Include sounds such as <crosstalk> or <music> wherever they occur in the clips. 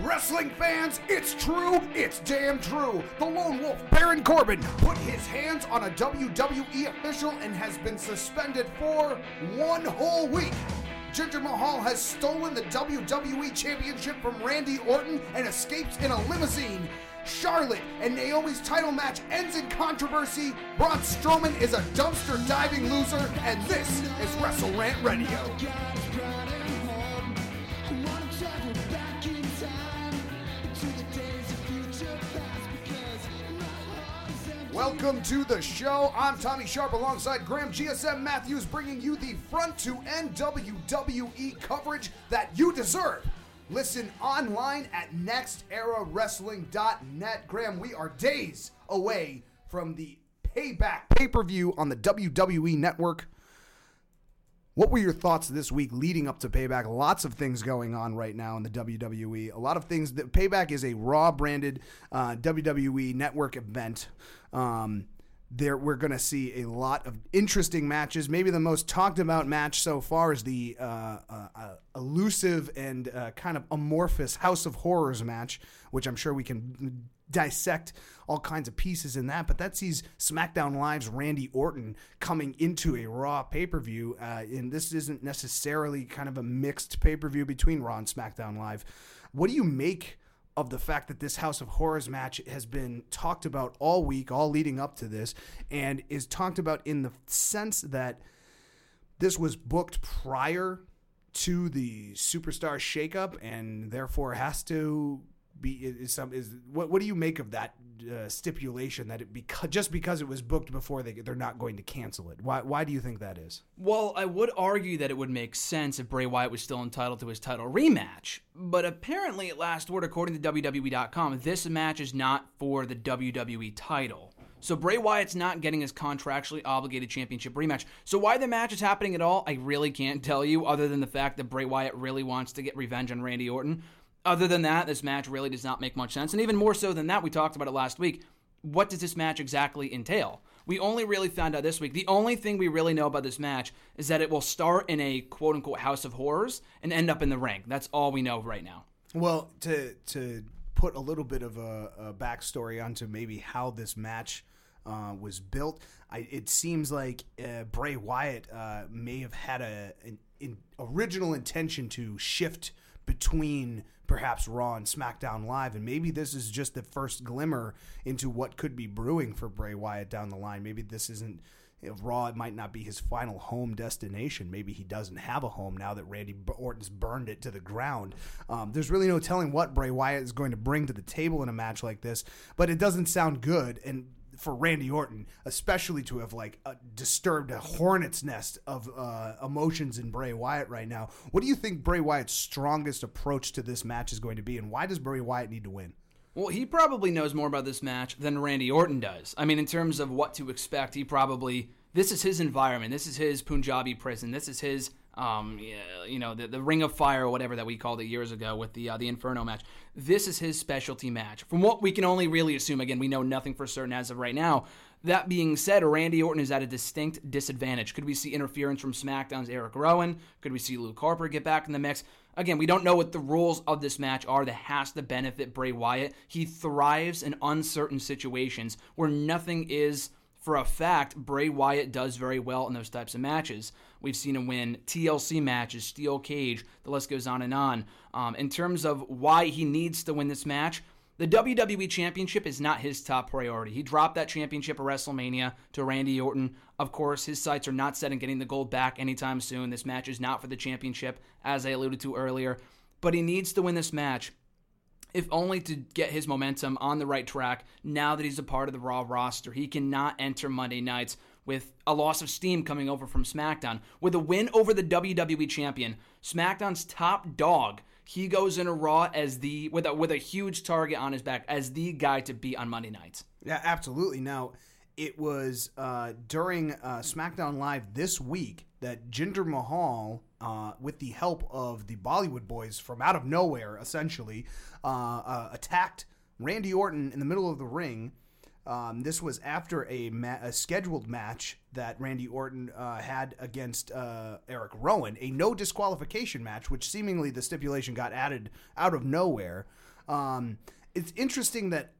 Wrestling fans, it's true, it's damn true. The lone wolf, Baron Corbin, put his hands on a WWE official and has been suspended for one whole week. Jinder Mahal has stolen the WWE Championship from Randy Orton and escapes in a limousine. Charlotte and Naomi's title match ends in controversy. Braun Strowman is a dumpster diving loser, and this is Wrestle Rant Radio. Welcome to the show. I'm Tommy Sharp alongside Graham GSM Matthews, bringing you the front to end WWE coverage that you deserve. Listen online at nexterawrestling.net. Graham, we are days away from the payback pay per view on the WWE network. What were your thoughts this week leading up to Payback? Lots of things going on right now in the WWE. A lot of things. That Payback is a Raw branded uh, WWE network event. Um, there, we're going to see a lot of interesting matches. Maybe the most talked about match so far is the uh, uh, uh, elusive and uh, kind of amorphous House of Horrors match, which I'm sure we can dissect all kinds of pieces in that. But that sees SmackDown Live's Randy Orton coming into a Raw pay per view. Uh, and this isn't necessarily kind of a mixed pay per view between Raw and SmackDown Live. What do you make? Of the fact that this House of Horrors match has been talked about all week, all leading up to this, and is talked about in the sense that this was booked prior to the superstar shakeup and therefore has to be is some is what what do you make of that uh, stipulation that it because just because it was booked before they they're not going to cancel it why why do you think that is Well, I would argue that it would make sense if Bray Wyatt was still entitled to his title rematch, but apparently, at last word, according to WWE.com, this match is not for the WWE title. So Bray Wyatt's not getting his contractually obligated championship rematch. So why the match is happening at all, I really can't tell you, other than the fact that Bray Wyatt really wants to get revenge on Randy Orton. Other than that, this match really does not make much sense. And even more so than that, we talked about it last week. What does this match exactly entail? We only really found out this week. The only thing we really know about this match is that it will start in a quote unquote house of horrors and end up in the ring. That's all we know right now. well to to put a little bit of a, a backstory onto maybe how this match uh, was built I, it seems like uh, Bray Wyatt uh, may have had a an in, original intention to shift between perhaps Raw and SmackDown Live, and maybe this is just the first glimmer into what could be brewing for Bray Wyatt down the line. Maybe this isn't. Raw it might not be his final home destination. Maybe he doesn't have a home now that Randy Orton's burned it to the ground. Um, there's really no telling what Bray Wyatt is going to bring to the table in a match like this, but it doesn't sound good. And for Randy Orton, especially to have like uh, disturbed a hornet's nest of uh, emotions in Bray Wyatt right now. What do you think Bray Wyatt's strongest approach to this match is going to be, and why does Bray Wyatt need to win? Well, he probably knows more about this match than Randy Orton does. I mean, in terms of what to expect, he probably this is his environment. This is his Punjabi prison. This is his um, you know, the, the Ring of Fire or whatever that we called it years ago with the uh, the Inferno match. This is his specialty match. From what we can only really assume, again, we know nothing for certain as of right now. That being said, Randy Orton is at a distinct disadvantage. Could we see interference from SmackDown's Eric Rowan? Could we see Luke Harper get back in the mix? Again, we don't know what the rules of this match are that has to benefit Bray Wyatt. He thrives in uncertain situations where nothing is for a fact, Bray Wyatt does very well in those types of matches. We've seen him win TLC matches, Steel Cage, the list goes on and on. Um, in terms of why he needs to win this match, the WWE Championship is not his top priority. He dropped that championship at WrestleMania to Randy Orton. Of course, his sights are not set on getting the gold back anytime soon. This match is not for the championship, as I alluded to earlier. But he needs to win this match if only to get his momentum on the right track now that he's a part of the Raw roster. He cannot enter Monday nights with a loss of steam coming over from SmackDown. With a win over the WWE champion, SmackDown's top dog, he goes into Raw as the with a with a huge target on his back as the guy to beat on Monday nights. Yeah, absolutely. Now, it was uh, during uh, SmackDown Live this week that Jinder Mahal, uh, with the help of the Bollywood boys from out of nowhere, essentially, uh, uh, attacked Randy Orton in the middle of the ring. Um, this was after a, ma- a scheduled match that Randy Orton uh, had against uh, Eric Rowan, a no disqualification match, which seemingly the stipulation got added out of nowhere. Um, it's interesting that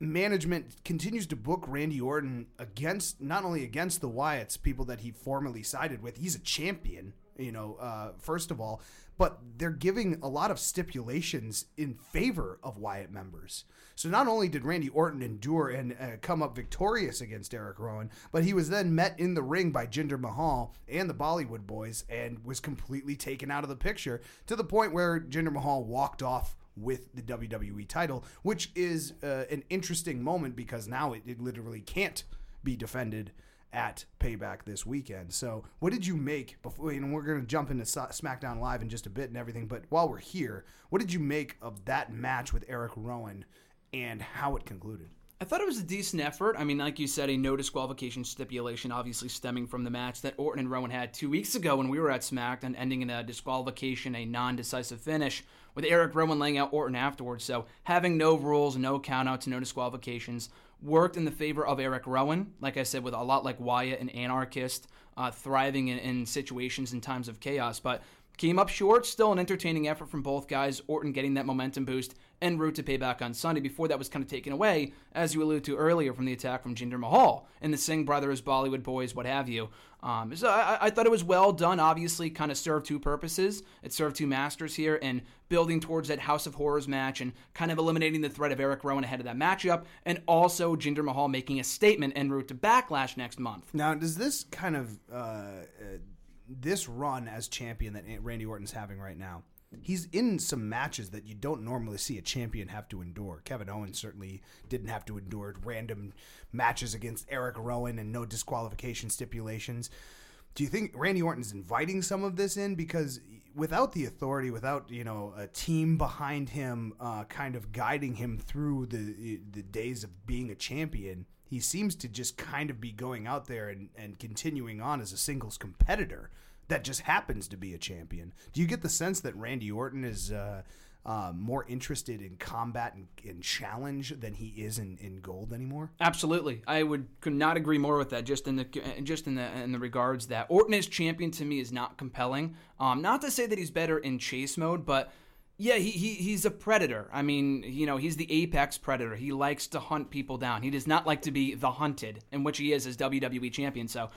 management continues to book Randy Orton against not only against the Wyatts, people that he formerly sided with. He's a champion, you know, uh, first of all, but they're giving a lot of stipulations in favor of Wyatt members. So not only did Randy Orton endure and uh, come up victorious against Eric Rowan, but he was then met in the ring by Jinder Mahal and the Bollywood Boys and was completely taken out of the picture to the point where Jinder Mahal walked off with the WWE title, which is uh, an interesting moment because now it, it literally can't be defended at Payback this weekend. So, what did you make before? And we're going to jump into SmackDown Live in just a bit and everything. But while we're here, what did you make of that match with Eric Rowan and how it concluded? I thought it was a decent effort. I mean, like you said, a no disqualification stipulation, obviously stemming from the match that Orton and Rowan had two weeks ago when we were at SmackDown, ending in a disqualification, a non decisive finish, with Eric Rowan laying out Orton afterwards. So having no rules, no countouts, no disqualifications worked in the favor of Eric Rowan. Like I said, with a lot like Wyatt and Anarchist, uh, thriving in, in situations in times of chaos. But Came up short, still an entertaining effort from both guys. Orton getting that momentum boost en route to payback on Sunday before that was kind of taken away, as you alluded to earlier, from the attack from Jinder Mahal and the Singh brothers, Bollywood boys, what have you. Um, so I, I, thought it was well done. Obviously, kind of served two purposes. It served two masters here and building towards that House of Horrors match and kind of eliminating the threat of Eric Rowan ahead of that matchup, and also Jinder Mahal making a statement en route to Backlash next month. Now, does this kind of uh, uh this run as champion that Randy Orton's having right now, he's in some matches that you don't normally see a champion have to endure. Kevin Owens certainly didn't have to endure random matches against Eric Rowan and no disqualification stipulations. Do you think Randy Orton's inviting some of this in because without the authority, without you know a team behind him, uh, kind of guiding him through the the days of being a champion, he seems to just kind of be going out there and, and continuing on as a singles competitor that just happens to be a champion. Do you get the sense that Randy Orton is uh, uh, more interested in combat and, and, challenge than he is in, in gold anymore? Absolutely, I would could not agree more with that. Just in the just in the in the regards that Orton as champion to me is not compelling. Um, not to say that he's better in chase mode, but yeah, he, he he's a predator. I mean, you know, he's the apex predator. He likes to hunt people down. He does not like to be the hunted, in which he is as WWE champion. So,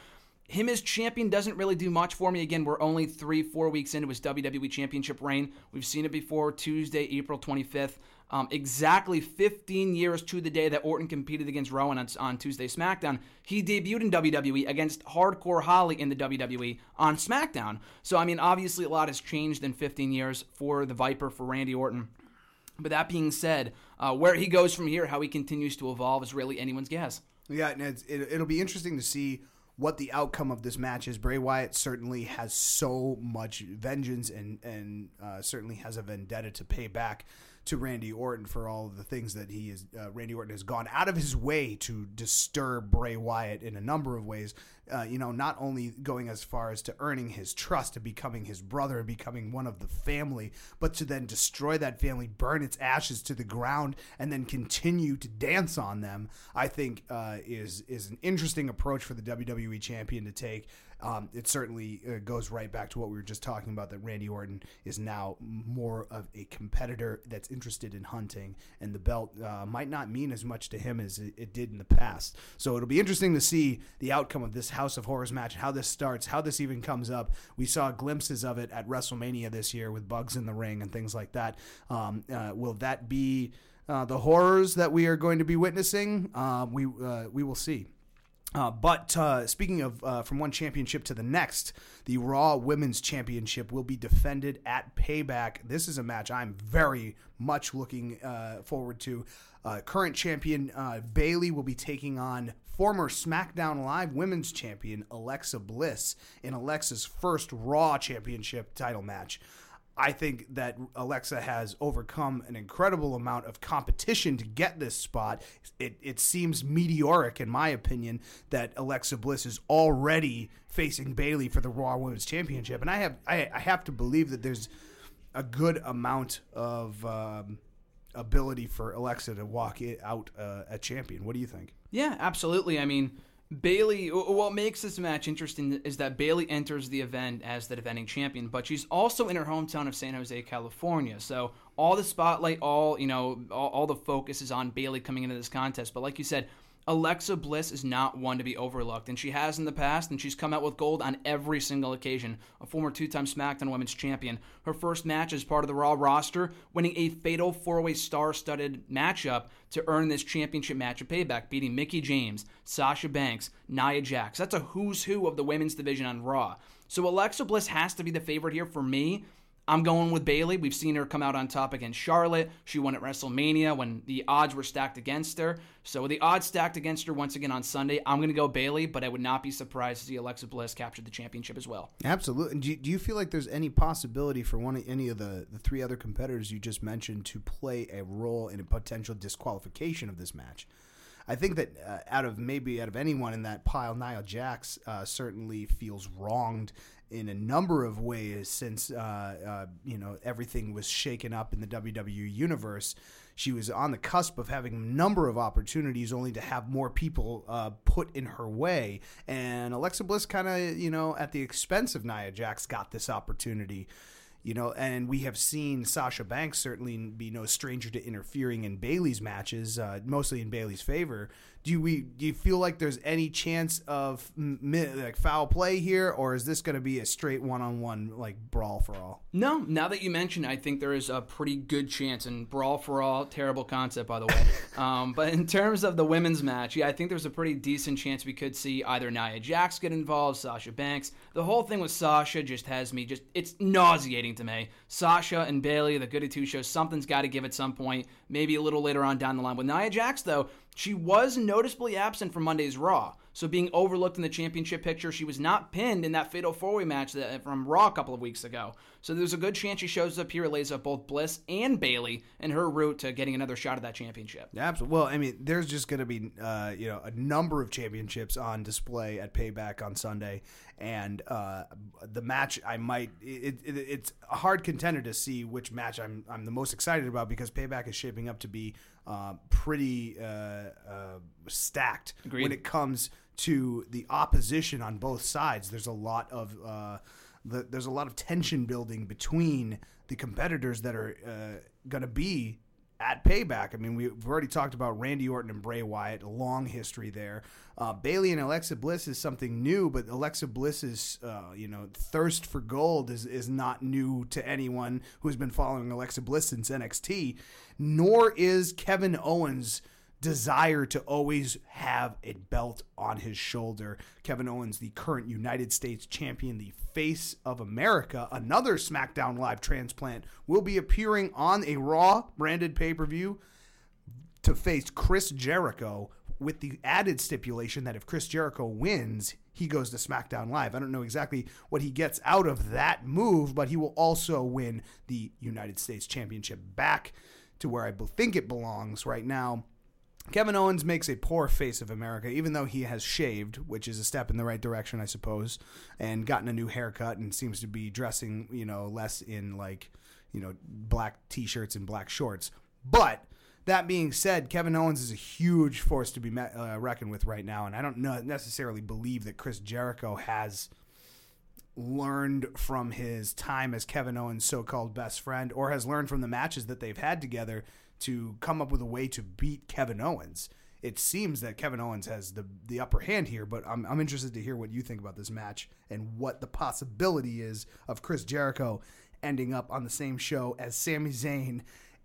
him as champion doesn't really do much for me. Again, we're only three, four weeks into his WWE championship reign. We've seen it before Tuesday, April 25th. Um, exactly 15 years to the day that Orton competed against Rowan on, on, Tuesday SmackDown, he debuted in WWE against Hardcore Holly in the WWE on SmackDown. So, I mean, obviously a lot has changed in 15 years for the Viper, for Randy Orton. But that being said, uh, where he goes from here, how he continues to evolve is really anyone's guess. Yeah, and it, it'll be interesting to see what the outcome of this match is. Bray Wyatt certainly has so much vengeance and and uh, certainly has a vendetta to pay back to Randy Orton for all of the things that he is. Uh, Randy Orton has gone out of his way to disturb Bray Wyatt in a number of ways. Uh, you know, not only going as far as to earning his trust, to becoming his brother, and becoming one of the family, but to then destroy that family, burn its ashes to the ground, and then continue to dance on them. I think uh, is is an interesting approach for the WWE champion to take. Um, it certainly uh, goes right back to what we were just talking about that Randy Orton is now more of a competitor that's interested in hunting, and the belt uh, might not mean as much to him as it, it, did in the past. So it'll be interesting to see the outcome of this House of Horrors match, how this starts, how this even comes up. We saw glimpses of it at WrestleMania this year with bugs in the ring and things like that. Um, uh, will that be uh, the horrors that we are going to be witnessing? Uh, we uh, we will see. Uh, but uh, speaking of uh, from one championship to the next, the Raw Women's Championship will be defended at Payback. This is a match I'm very much looking uh, forward to. Uh, current champion uh, Bayley will be taking on former SmackDown Live Women's Champion Alexa Bliss in Alexa's first Raw Championship title match. I think that Alexa has overcome an incredible amount of competition to get this spot. It, it seems meteoric, in my opinion, that Alexa Bliss is already facing Bayley for the Raw Women's Championship, and I have I, I have to believe that there's a good amount of um, ability for Alexa to walk out uh, a champion. What do you think? Yeah, absolutely. I mean, Bayley, what makes this match interesting is that Bayley enters the event as the defending champion, but she's also in her hometown of San Jose, California. So all the spotlight, all you know, all, all the focus is on Bayley coming into this contest. But like you said, Alexa Bliss is not one to be overlooked, and she has in the past, and she's come out with gold on every single occasion. A former two time SmackDown Women's Champion. Her first match as part of the Raw roster, winning a fatal four way star studded matchup to earn this championship match of payback, beating Mickie James, Sasha Banks, Nia Jax. That's a who's who of the women's division on Raw. So Alexa Bliss has to be the favorite here for me. I'm going with Bayley. We've seen her come out on top against Charlotte. She won at WrestleMania when the odds were stacked against her. So with the odds stacked against her once again on Sunday, I'm going to go Bayley, but I would not be surprised to see Alexa Bliss capture the championship as well. Absolutely. Do you, do you feel like there's any possibility for one of any of the, the three other competitors you just mentioned to play a role in a potential disqualification of this match? I think that uh, out of maybe out of anyone in that pile, Nia Jax uh, certainly feels wronged in a number of ways since uh, uh, you know everything was shaken up in the WWE universe. She was on the cusp of having a number of opportunities, only to have more people uh, put in her way. And Alexa Bliss, kind of you know, at the expense of Nia Jax, got this opportunity you know, and we have seen Sasha Banks certainly be no stranger to interfering in Bayley's matches, uh, mostly in Bayley's favor. Do we do you feel like there's any chance of like foul play here, or is this going to be a straight one-on-one like brawl for all? No, now that you mention, it, I think there is a pretty good chance. And brawl for all, terrible concept by the way. <laughs> um, but in terms of the women's match, yeah, I think there's a pretty decent chance we could see either Nia Jax get involved, Sasha Banks. The whole thing with Sasha just has me just it's nauseating to me. Sasha and Bayley, the Goody Two Show, something's got to give at some point. Maybe a little later on down the line with Nia Jax though she was noticeably absent from Monday's Raw, so being overlooked in the championship picture, she was not pinned in that fatal four way match that, from Raw a couple of weeks ago. So there's a good chance she shows up here, lays up both Bliss and Bayley in her route to getting another shot at that championship. Absolutely. Well, I mean, there's just going to be uh, you know a number of championships on display at Payback on Sunday, and uh, the match I might it, it, it's a hard contender to see which match I'm I'm the most excited about because Payback is shaping up to be uh, pretty uh, uh, stacked Agreed. when it comes to the opposition on both sides. There's a lot of uh, the, there's a lot of tension building between the competitors that are uh, going to be at Payback. I mean, we've already talked about Randy Orton and Bray Wyatt, a long history there. Uh, Bayley and Alexa Bliss is something new, but Alexa Bliss's, uh, you know, thirst for gold is, is not new to anyone who's been following Alexa Bliss since NXT, nor is Kevin Owens' desire to always have a belt on his shoulder. Kevin Owens, the current United States champion, the face of America, another SmackDown Live transplant, will be appearing on a Raw branded pay per view to face Chris Jericho with the added stipulation that if Chris Jericho wins, he goes to SmackDown Live. I don't know exactly what he gets out of that move, but he will also win the United States Championship back to where I think it belongs right now. Kevin Owens makes a poor face of America, even though he has shaved, which is a step in the right direction, I suppose, and gotten a new haircut and seems to be dressing, you know, less in like, you know, black t-shirts and black shorts. But that being said, Kevin Owens is a huge force to be met, uh, reckoned with right now, and I don't necessarily believe that Chris Jericho has learned from his time as Kevin Owens' so-called best friend, or has learned from the matches that they've had together to come up with a way to beat Kevin Owens. It seems that Kevin Owens has the the upper hand here, but I'm, I'm interested to hear what you think about this match and what the possibility is of Chris Jericho ending up on the same show as Sami Zayn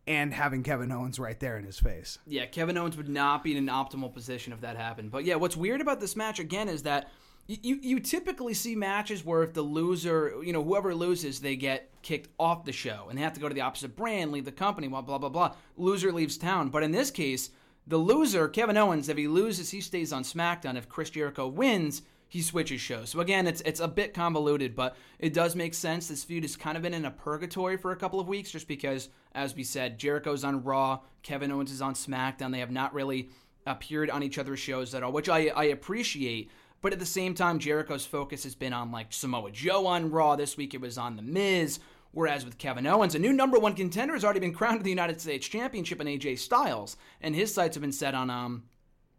and having Kevin Owens right there in his face. Yeah, Kevin Owens would not be in an optimal position if that happened. But yeah, what's weird about this match again is that you, you typically see matches where if the loser, you know, whoever loses, they get kicked off the show and they have to go to the opposite brand, leave the company, blah, blah, blah, blah. Loser leaves town. But in this case, the loser, Kevin Owens, if he loses, he stays on SmackDown. If Chris Jericho wins, he switches shows. So again, it's it's a bit convoluted, but it does make sense. This feud has kind of been in a purgatory for a couple of weeks, just because, as we said, Jericho's on Raw, Kevin Owens is on SmackDown. They have not really appeared on each other's shows at all, which I, I appreciate. But at the same time, Jericho's focus has been on like Samoa Joe on Raw. This week it was on The Miz. Whereas with Kevin Owens, a new number one contender has already been crowned to the United States Championship in AJ Styles, and his sights have been set on um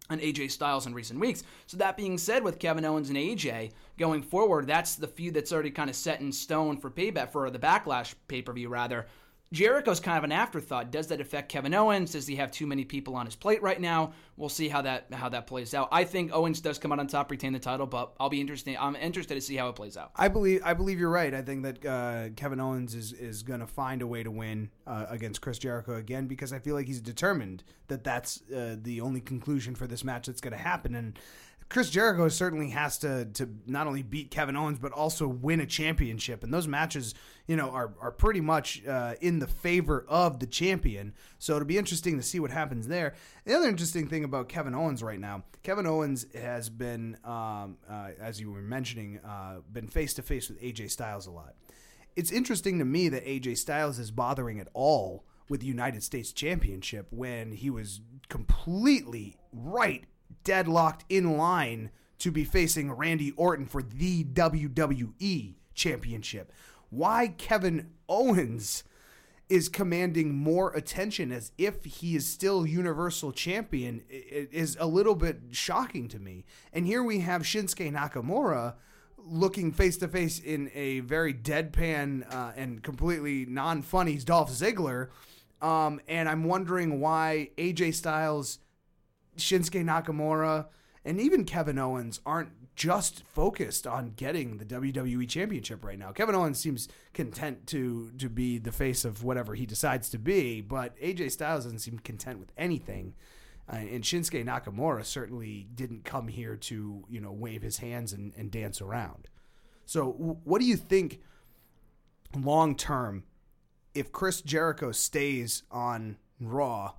on AJ Styles in recent weeks. So that being said, with Kevin Owens and AJ going forward, that's the feud that's already kind of set in stone for payback for the Backlash pay per view rather. Jericho's kind of an afterthought. Does that affect Kevin Owens? Does he have too many people on his plate right now? We'll see how that how that plays out. I think Owens does come out on top, retain the title, but I'll be interested. I'm interested to see how it plays out. I believe I believe you're right. I think that uh, Kevin Owens is is going to find a way to win uh, against Chris Jericho again because I feel like he's determined that that's uh, the only conclusion for this match that's going to happen. And Chris Jericho certainly has to to not only beat Kevin Owens but also win a championship. And those matches, you know, are are pretty much uh, in the favor of the champion. So it'll be interesting to see what happens there. The other interesting thing about Kevin Owens right now, Kevin Owens has been, um, uh, as you were mentioning, uh, been face to face with AJ Styles a lot. It's interesting to me that AJ Styles is bothering at all with the United States Championship when he was completely right deadlocked in line to be facing Randy Orton for the WWE Championship. Why Kevin Owens is commanding more attention as if he is still Universal Champion is a little bit shocking to me. And here we have Shinsuke Nakamura looking face to face in a very deadpan uh, and completely non funny Dolph Ziggler. Um, and I'm wondering why AJ Styles Shinsuke Nakamura and even Kevin Owens aren't just focused on getting the WWE Championship right now. Kevin Owens seems content to to be the face of whatever he decides to be, but AJ Styles doesn't seem content with anything. Uh, and Shinsuke Nakamura certainly didn't come here to you know wave his hands and, and dance around. So, w- what do you think long term if Chris Jericho stays on Raw?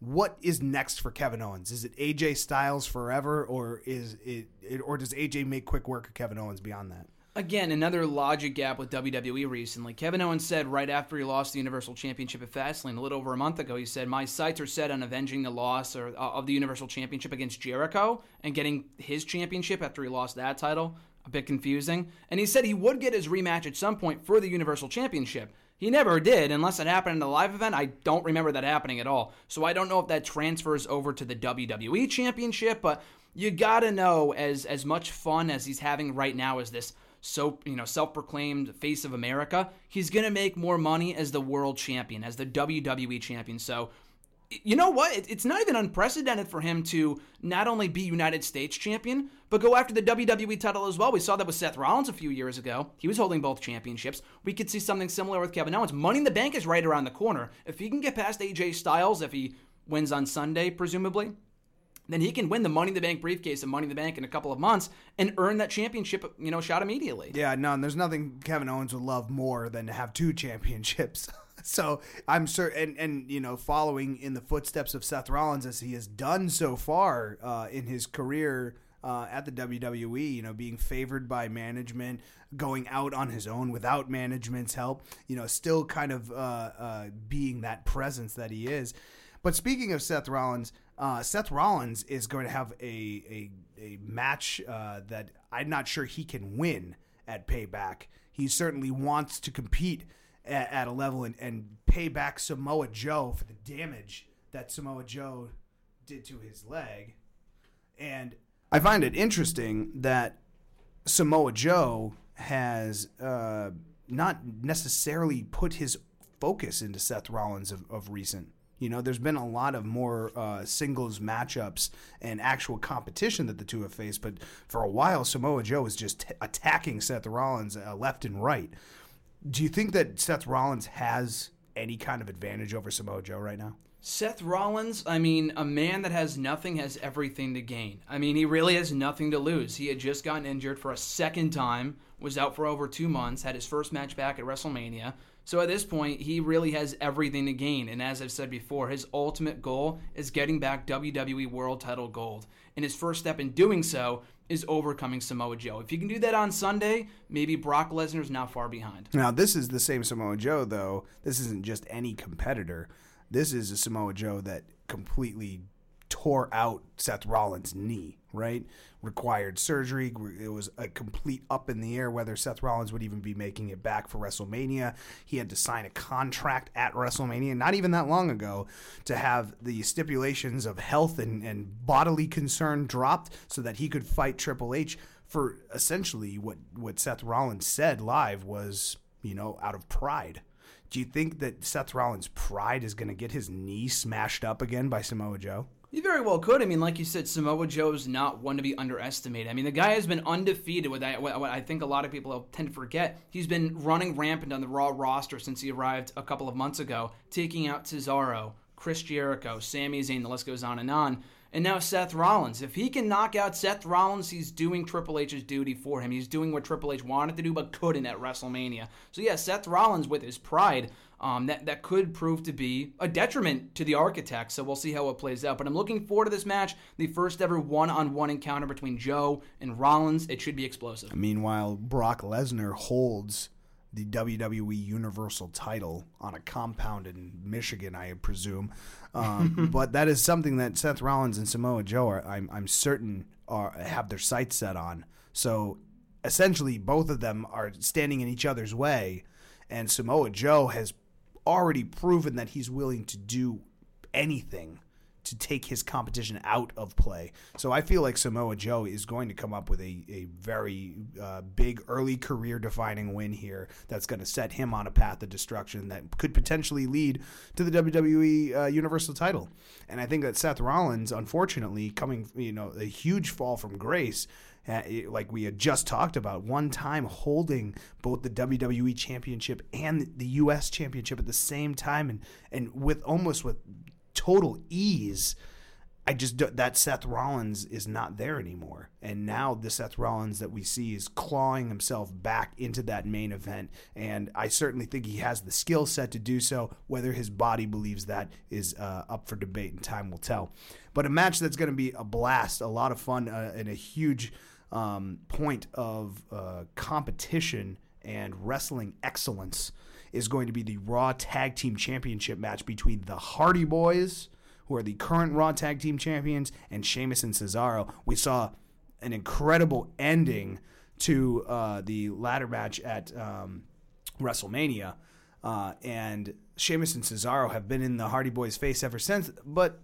What is next for Kevin Owens? Is it AJ Styles forever, or is it, it, or does AJ make quick work of Kevin Owens beyond that? Again, another logic gap with WWE recently. Kevin Owens said right after he lost the Universal Championship at Fastlane a little over a month ago, he said, "My sights are set on avenging the loss or, uh, of the Universal Championship against Jericho and getting his championship after he lost that title." A bit confusing. And he said he would get his rematch at some point for the Universal Championship. He never did, unless it happened in a live event. I don't remember that happening at all. So I don't know if that transfers over to the WWE Championship, but you gotta know as as much fun as he's having right now as this so you know self-proclaimed face of America, he's gonna make more money as the world champion, as the WWE champion. So you know what? It's not even unprecedented for him to not only be United States champion, but go after the WWE title as well. We saw that with Seth Rollins a few years ago. He was holding both championships. We could see something similar with Kevin Owens. Money in the Bank is right around the corner. If he can get past AJ Styles, if he wins on Sunday, presumably, then he can win the Money in the Bank briefcase and Money in the Bank in a couple of months and earn that championship, you know, shot immediately. Yeah, no, there's nothing Kevin Owens would love more than to have two championships. <laughs> so I'm sure, and and you know, following in the footsteps of Seth Rollins as he has done so far uh, in his career. Uh, at the WWE, you know, being favored by management, going out on his own without management's help, you know, still kind of uh, uh being that presence that he is. But speaking of Seth Rollins, uh, Seth Rollins is going to have a a, a match uh, that I'm not sure he can win at Payback. He certainly wants to compete at, at a level and, and pay back Samoa Joe for the damage that Samoa Joe did to his leg. And I find it interesting that Samoa Joe has uh, not necessarily put his focus into Seth Rollins of, of recent. You know, there's been a lot of more uh, singles matchups and actual competition that the two have faced, but for a while, Samoa Joe was just t- attacking Seth Rollins uh, left and right. Do you think that Seth Rollins has any kind of advantage over Samoa Joe right now? Seth Rollins, I mean, a man that has nothing has everything to gain. I mean, he really has nothing to lose. He had just gotten injured for a second time, was out for over two months, had his first match back at WrestleMania. So at this point, he really has everything to gain. And as I've said before, his ultimate goal is getting back WWE World Title Gold. And his first step in doing so is overcoming Samoa Joe. If you can do that on Sunday, maybe Brock Lesnar's not far behind. Now, this is the same Samoa Joe, though. This isn't just any competitor. This is a Samoa Joe that completely tore out Seth Rollins' knee, right? Required surgery. It was a complete up in the air whether Seth Rollins would even be making it back for WrestleMania. He had to sign a contract at WrestleMania not even that long ago to have the stipulations of health and, and bodily concern dropped so that he could fight Triple H for essentially what, what Seth Rollins said live was, you know, out of pride. Do you think that Seth Rollins' pride is going to get his knee smashed up again by Samoa Joe? You very well could. I mean, like you said, Samoa Joe is not one to be underestimated. I mean, the guy has been undefeated. With that, what I think a lot of people tend to forget, he's been running rampant on the Raw roster since he arrived a couple of months ago, taking out Cesaro, Chris Jericho, Sami Zayn. The list goes on and on. And now Seth Rollins. If he can knock out Seth Rollins, he's doing Triple H's duty for him. He's doing what Triple H wanted to do but couldn't at WrestleMania. So yeah, Seth Rollins with his pride, um, that that could prove to be a detriment to the Architect. So we'll see how it plays out. But I'm looking forward to this match, the first ever one-on-one encounter between Joe and Rollins. It should be explosive. Meanwhile, Brock Lesnar holds the WWE Universal title on a compound in Michigan, I presume. Um, <laughs> but that is something that Seth Rollins and Samoa Joe are, I'm, I'm certain, are have their sights set on. So essentially, both of them are standing in each other's way, and Samoa Joe has already proven that he's willing to do anything to take his competition out of play. So I feel like Samoa Joe is going to come up with a, a very uh, big early career defining win here that's going to set him on a path of destruction that could potentially lead to the WWE uh, Universal title. And I think that Seth Rollins, unfortunately, coming, you know, a huge fall from grace. Like we had just talked about, one time holding both the WWE Championship and the U.S. Championship at the same time, and and with almost with total ease. I just that Seth Rollins is not there anymore, and now the Seth Rollins that we see is clawing himself back into that main event, and I certainly think he has the skill set to do so. Whether his body believes that is uh, up for debate, and time will tell. But a match that's going to be a blast, a lot of fun, uh, and a huge um, point of uh, competition and wrestling excellence is going to be the Raw Tag Team Championship match between the Hardy Boys, who are the current Raw Tag Team Champions, and Sheamus and Cesaro. We saw an incredible ending to uh, the ladder match at um, WrestleMania. Uh, and Sheamus and Cesaro have been in the Hardy Boys' face ever since. But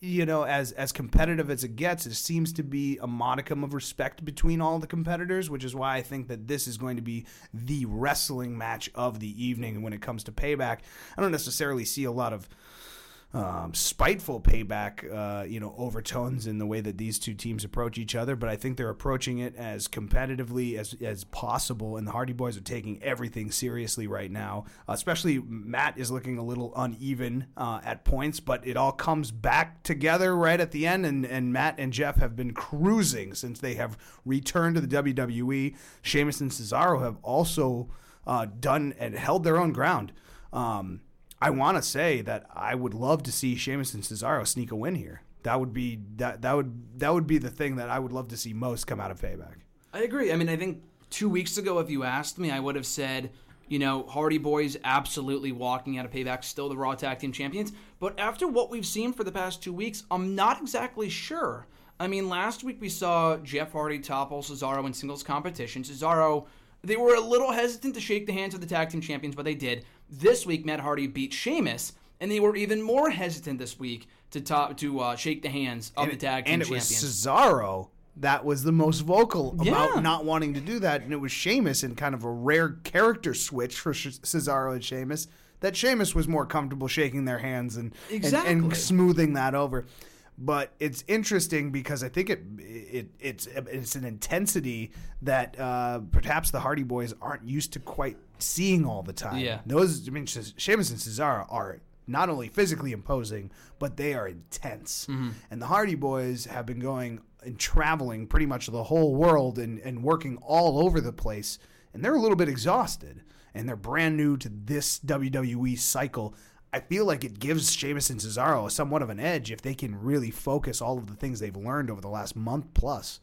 you know, as as competitive as it gets, it seems to be a modicum of respect between all the competitors, which is why I think that this is going to be the wrestling match of the evening. when it comes to payback, I don't necessarily see a lot of um, spiteful payback, uh, you know, overtones in the way that these two teams approach each other. But I think they're approaching it as competitively as as possible, and the Hardy Boys are taking everything seriously right now. Especially Matt is looking a little uneven uh, at points, but it all comes back together right at the end. And and Matt and Jeff have been cruising since they have returned to the WWE. Sheamus and Cesaro have also uh, done and held their own ground. Um, I want to say that I would love to see Sheamus and Cesaro sneak a win here. That would be that that would that would be the thing that I would love to see most come out of Payback. I agree. I mean, I think two weeks ago, if you asked me, I would have said, you know, Hardy Boys absolutely walking out of Payback, still the Raw Tag Team Champions. But after what we've seen for the past two weeks, I'm not exactly sure. I mean, last week we saw Jeff Hardy topple Cesaro in singles competition. Cesaro they were a little hesitant to shake the hands of the tag team champions, but they did. This week, Matt Hardy beat Sheamus, and they were even more hesitant this week to top, to uh, shake the hands of and the tag team and it was Cesaro that was the most vocal about yeah. not wanting to do that, and it was Sheamus in kind of a rare character switch for Cesaro and Sheamus. That Sheamus was more comfortable shaking their hands and, exactly. and, and smoothing that over but it's interesting because I think it, it it's it's an intensity that uh, perhaps the Hardy Boys aren't used to quite seeing all the time. Yeah, those I mean, Sheamus and Cesaro are not only physically imposing, but they are intense. Mm-hmm. And the Hardy Boys have been going and traveling pretty much the whole world and, and working all over the place, and they're a little bit exhausted. And they're brand new to this WWE cycle I feel like it gives Sheamus and Cesaro somewhat of an edge if they can really focus all of the things they've learned over the last month plus.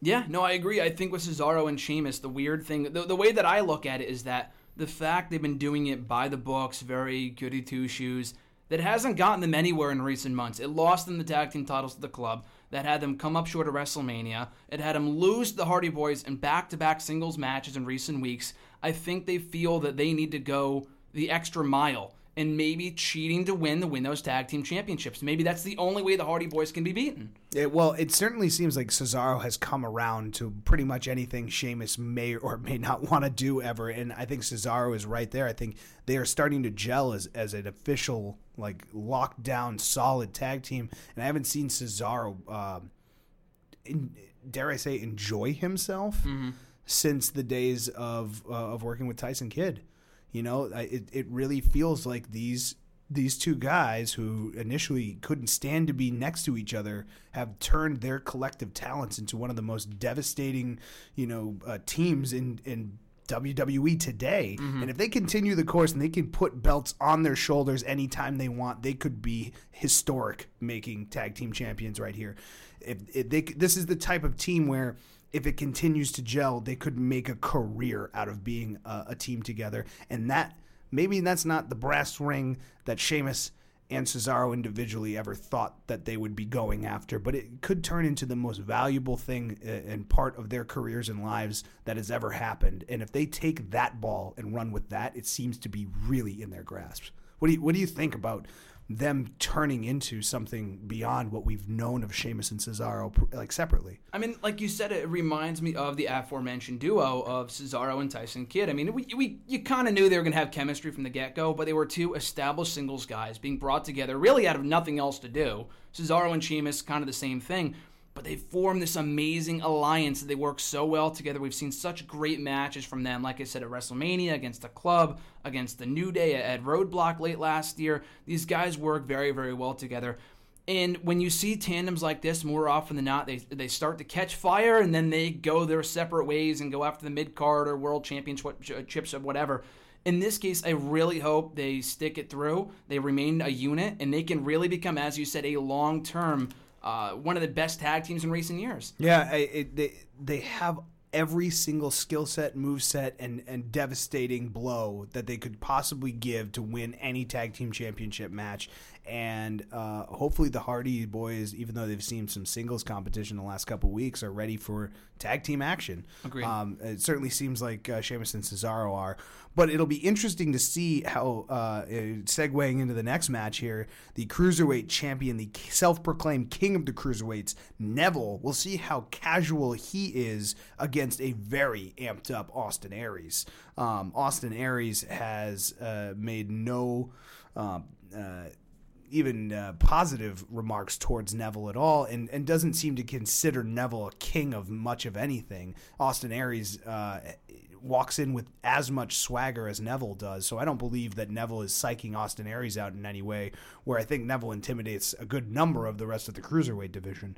Yeah, no, I agree. I think with Cesaro and Sheamus, the weird thing, the, the way that I look at it is that the fact they've been doing it by the books, very goody two shoes, that hasn't gotten them anywhere in recent months. It lost them the tag team titles to the club, that had them come up short of WrestleMania. It had them lose the Hardy Boys in back to back singles matches in recent weeks. I think they feel that they need to go the extra mile and maybe cheating to win the win those tag team championships. Maybe that's the only way the Hardy Boys can be beaten. Well, it certainly seems like Cesaro has come around to pretty much anything Sheamus may or may not <laughs> want to do ever, and I think Cesaro is right there. I think they are starting to gel as as an official, like locked down, solid tag team, and I haven't seen Cesaro, uh, in, dare I say, enjoy himself mm-hmm. since the days of uh, of working with Tyson Kidd. You know, it it really feels like these these two guys who initially couldn't stand to be next to each other have turned their collective talents into one of the most devastating, you know, uh, teams in in WWE today. Mm-hmm. And if they continue the course and they can put belts on their shoulders anytime they want, they could be historic making tag team champions right here. If, if they this is the type of team where if it continues to gel, they could make a career out of being a, a team together. And that maybe that's not the brass ring that Sheamus and Cesaro individually ever thought that they would be going after, but it could turn into the most valuable thing uh, and part of their careers and lives that has ever happened. And if they take that ball and run with that, it seems to be really in their grasp. What do you what do you think about them turning into something beyond what we've known of Sheamus and Cesaro like separately. I mean, like you said, it reminds me of the aforementioned duo of Cesaro and Tyson Kidd. I mean, we, we you kind of knew they were going to have chemistry from the get go, but they were two established singles guys being brought together really out of nothing else to do. Cesaro and Sheamus, kind of the same thing but they formed this amazing alliance that they work so well together. We've seen such great matches from them, like I said, at WrestleMania, against the club, against the New Day, at Roadblock late last year. These guys work very, very well together. And when you see tandems like this, more often than not, they, they start to catch fire and then they go their separate ways and go after the mid card or world championships or whatever. In this case, I really hope they stick it through. They remain a unit and they can really become, as you said, a long term uh, one of the best tag teams in recent years. Yeah, it, they they have every single skill set, move set, and and devastating blow that they could possibly give to win any tag team championship match and uh, hopefully the Hardy boys, even though they've seen some singles competition the last couple weeks, are ready for tag team action. Agreed. Um, it certainly seems like uh, Sheamus and Cesaro are, but it'll be interesting to see how, uh, segueing into the next match here, the cruiserweight champion, the self-proclaimed king of the cruiserweights, Neville. We'll see how casual he is against a very amped up Austin Aries. Um, Austin Aries has uh, made no. Um, uh, even uh, positive remarks towards Neville at all, and, and doesn't seem to consider Neville a king of much of anything. Austin Aries uh, walks in with as much swagger as Neville does, so I don't believe that Neville is psyching Austin Aries out in any way. Where I think Neville intimidates a good number of the rest of the cruiserweight division.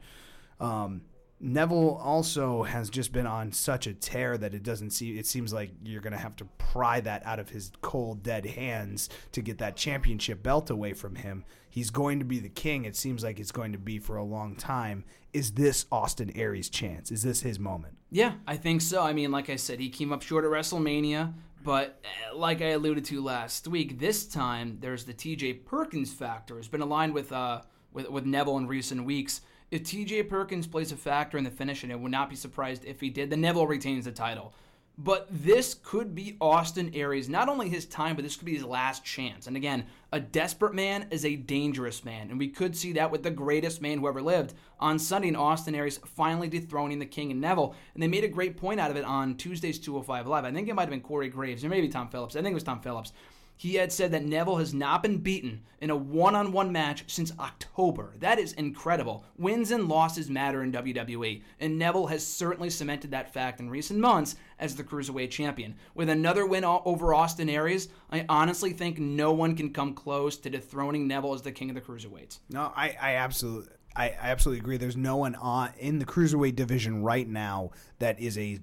Um, Neville also has just been on such a tear that it doesn't see it seems like you're going to have to pry that out of his cold dead hands to get that championship belt away from him. He's going to be the king. It seems like it's going to be for a long time. Is this Austin Aries' chance? Is this his moment? Yeah, I think so. I mean, like I said, he came up short at WrestleMania, but eh, like I alluded to last week, this time there's the TJ Perkins factor. It's been aligned with uh with with Neville in recent weeks if TJ Perkins plays a factor in the finish, and it would not be surprised if he did, then Neville retains the title. But this could be Austin Aries, not only his time, but this could be his last chance. And again, a desperate man is a dangerous man. And we could see that with the greatest man who ever lived on Sunday in Austin Aries finally dethroning the King and Neville. And they made a great point out of it on Tuesday's 205 Live. I think it might have been Corey Graves or maybe Tom Phillips. I think it was Tom Phillips he had said that Neville has not been beaten in a one on one match since October. That is incredible. Wins and losses matter in WWE, and Neville has certainly cemented that fact in recent months as the Cruiserweight Champion. With another win over Austin Aries, I honestly think no one can come close to dethroning Neville as the King of the Cruiserweights. No, I, I absolutely. I, absolutely agree. There's no one on in the cruiserweight division right now that is a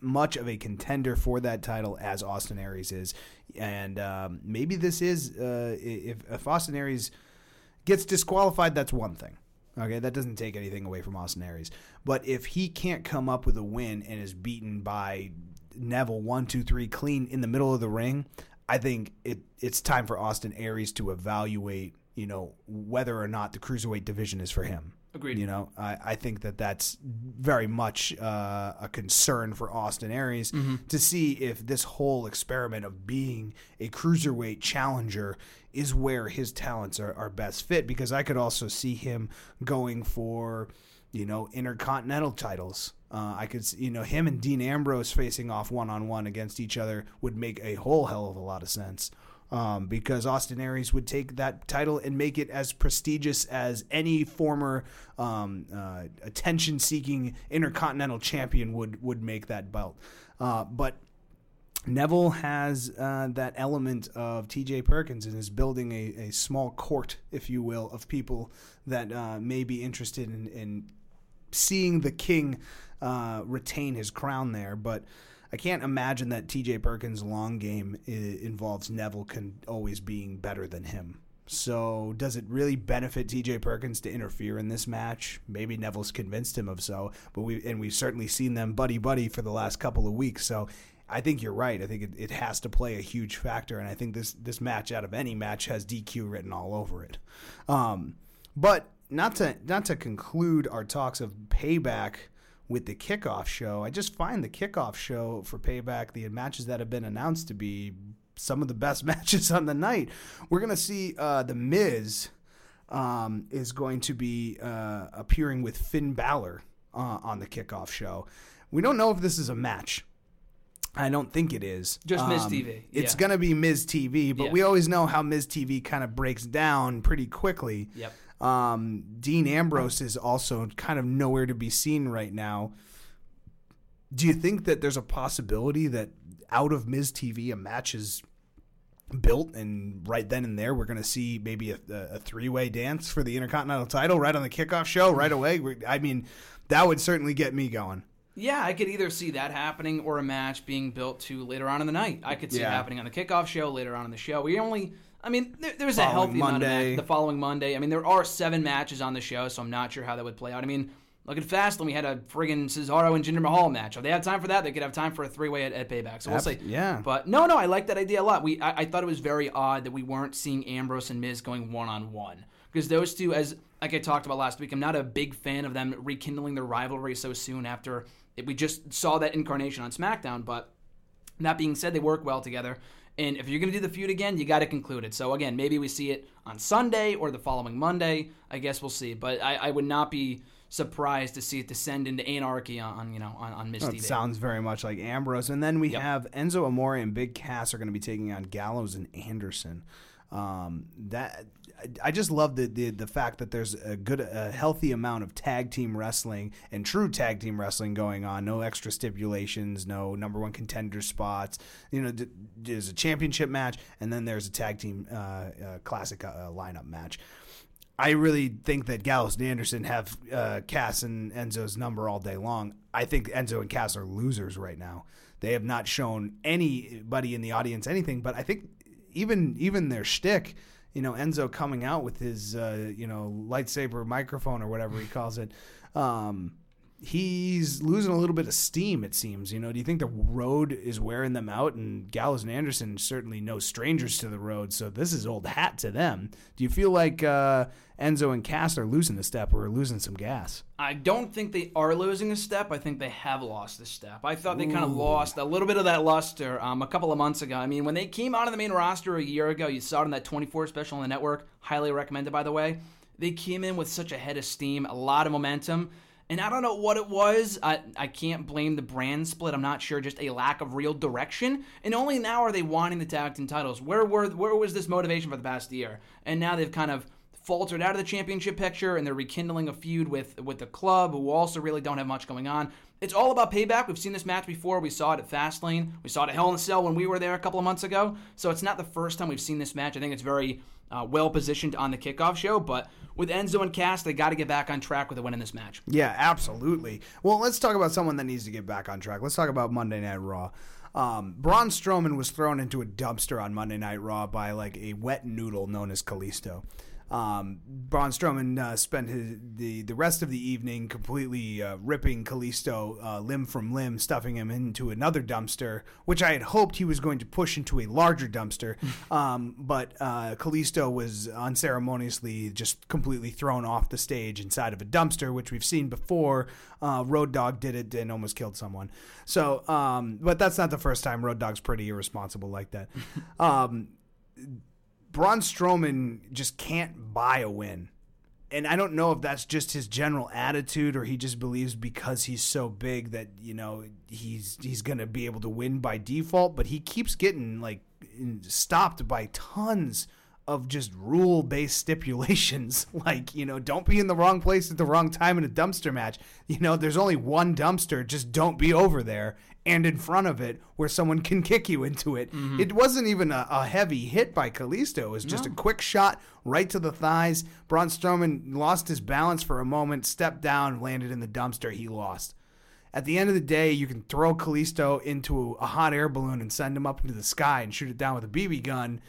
much of a contender for that title as Austin Aries is, and um, maybe this is uh, if, if Austin Aries gets disqualified, that's one thing. Okay, that doesn't take anything away from Austin Aries. But if he can't come up with a win and is beaten by Neville one, two, three clean in the middle of the ring, I think it it's time for Austin Aries to evaluate you know, whether or not the cruiserweight division is for him. Agreed. You know, I, I think that that's very much uh, a concern for Austin Aries to see if this whole experiment of being a cruiserweight challenger is where his talents are, are best fit. Because I could also see him going for, you know, intercontinental titles. Uh, I could, you know, him and Dean Ambrose facing off one on one against each other would make a whole hell of a lot of sense. Um, because Austin Aries would take that title and make it as prestigious as any former um, uh, attention-seeking intercontinental champion would would make that belt. Uh, but Neville has uh, that element of TJ Perkins and is building a, a small court, if you will, of people that uh, may be interested in, in seeing the king uh, retain his crown there. But I can't imagine that TJ Perkins' long game involves Neville can always being better than him. So does it really benefit TJ Perkins to interfere in this match? Maybe Neville's convinced him of so, but we and we've certainly seen them buddy buddy for the last couple of weeks. So I think you're right. I think it, it has to play a huge factor, and I think this this match out of any match has DQ written all over it. Um, but not to not to conclude our talks of payback with the kickoff show. I just find the kickoff show for payback, the matches that have been announced to be some of the best <laughs> matches on the night. We're gonna see uh, the Miz um, is going to be uh, appearing with Finn Balor uh, on the kickoff show. We don't know if this is a match. I don't think it is. Just Miz TV, It's going to be Miz TV, but Yeah. we always know how Miz TV kind of breaks down pretty quickly. Yep. Um, Dean Ambrose is also kind of nowhere to be seen right now. Do you think that there's a possibility that out of Miz TV a match is built and right then and there we're going to see maybe a, a three-way dance for the Intercontinental title right on the kickoff show right away? I mean, that would certainly get me going. Yeah, I could either see that happening or a match being built to later on in the night. I could see Yeah. it happening on the kickoff show later on in the show. We only, I mean, there, there's a healthy amount of Monday. the following Monday. I mean, there are seven matches on the show, so I'm not sure how that would play out. I mean, look at Fastlane. We had a friggin' Cesaro and Jinder Mahal match. If they have time for that, they could have time for a three way at, at Payback. So we'll Ab- see. yeah. But no, no, I like that idea a lot. We, I, I thought it was very odd that we weren't seeing Ambrose and Miz going one on one because those two, as like I talked about last week, I'm not a big fan of them rekindling their rivalry so soon after it, we just saw that incarnation on SmackDown. But that being said, they work well together. And if you're going to do the feud again, you got to conclude it. So again, maybe we see it on Sunday or the following Monday. I guess we'll see. But I, I would not be surprised to see it descend into anarchy on, you know on, on Miz It TV. sounds very much like Ambrose. And then we Yep. have Enzo Amore and Big Cass are going to be taking on Gallows and Anderson. Um, that I- just love the, the the fact that there's a good, a healthy amount of tag team wrestling and true tag team wrestling going on. No extra stipulations, no number one contender spots. You know, there's a championship match, and then there's a tag team uh, uh, classic uh, lineup match. I really think that Gallows and Anderson have uh, Cass and Enzo's number all day long. I think Enzo and Cass are losers right now. They have not shown anybody in the audience anything, but I think even even their shtick, you know, Enzo coming out with his uh, you know lightsaber microphone or whatever he calls it, um, he's losing a little bit of steam. It seems. You know, do you think the road is wearing them out? And Gallows and Anderson certainly no strangers to the road, so this is old hat to them. Do you feel like uh, Enzo and Cass are losing a step or losing some gas? I don't think they are losing a step. I think they have lost a step. I thought they kind of lost a little bit of that luster um, a couple of months ago. I mean, when they came out of the main roster a year ago, you saw it in that 24 special on the network. Highly recommended, by the way. They came in with such a head of steam, a lot of momentum. And I mm-hmm. don't know what it was. I, I can't blame the brand split. I'm not sure. Just a lack of real direction. And only now are they wanting the tag team titles. Where were where was this motivation for the past year? And now they've kind of faltered out of the championship picture and they're rekindling a feud with with the club who also really don't have much going on. It's all about payback. We've seen this match before. We saw it at Fastlane. We saw it at Hell in a Cell when we were there a couple of months ago. So it's not the first time we've seen this match. I think it's very uh, well positioned on the kickoff show. But with Enzo and Cass, they got to get back on track with a win in this match. Yeah, absolutely. Well, let's talk about someone that needs to get back on track. Let's talk about Monday Night Raw. Um, Braun Strowman was thrown into a dumpster on Monday Night Raw by like a wet noodle known as Kalisto. Um, Braun Strowman uh, spent his, the the rest of the evening completely uh, ripping Kalisto uh, limb from limb, stuffing him into another dumpster, which I had hoped he was going to push into a larger dumpster. <laughs> um, but uh, Kalisto was unceremoniously just completely thrown off the stage inside of a dumpster, which we've seen before. Uh, Road Dog did it and almost killed someone. So, um, but that's not the first time Road Dog's pretty irresponsible like that. <laughs> Braun Strowman just can't buy a win. And I don't know if that's just his general attitude or he just believes because he's so big that, you know, he's he's going to be able to win by default, but he keeps getting like stopped by tons of just rule based <laughs> stipulations. <laughs> like, you know, don't be in the wrong place at the wrong time in a dumpster match. You know, there's only one dumpster, just don't be over there and in front of it where someone can kick you into it. Mm-hmm. It wasn't even a, a, heavy hit by Kalisto. It was just no. a quick shot right to the thighs. Braun Strowman lost his balance for a moment, stepped down, landed in the dumpster. He lost. At the end of the day, you can throw Kalisto into a hot air balloon and send him up into the sky and shoot it down with a BB gun.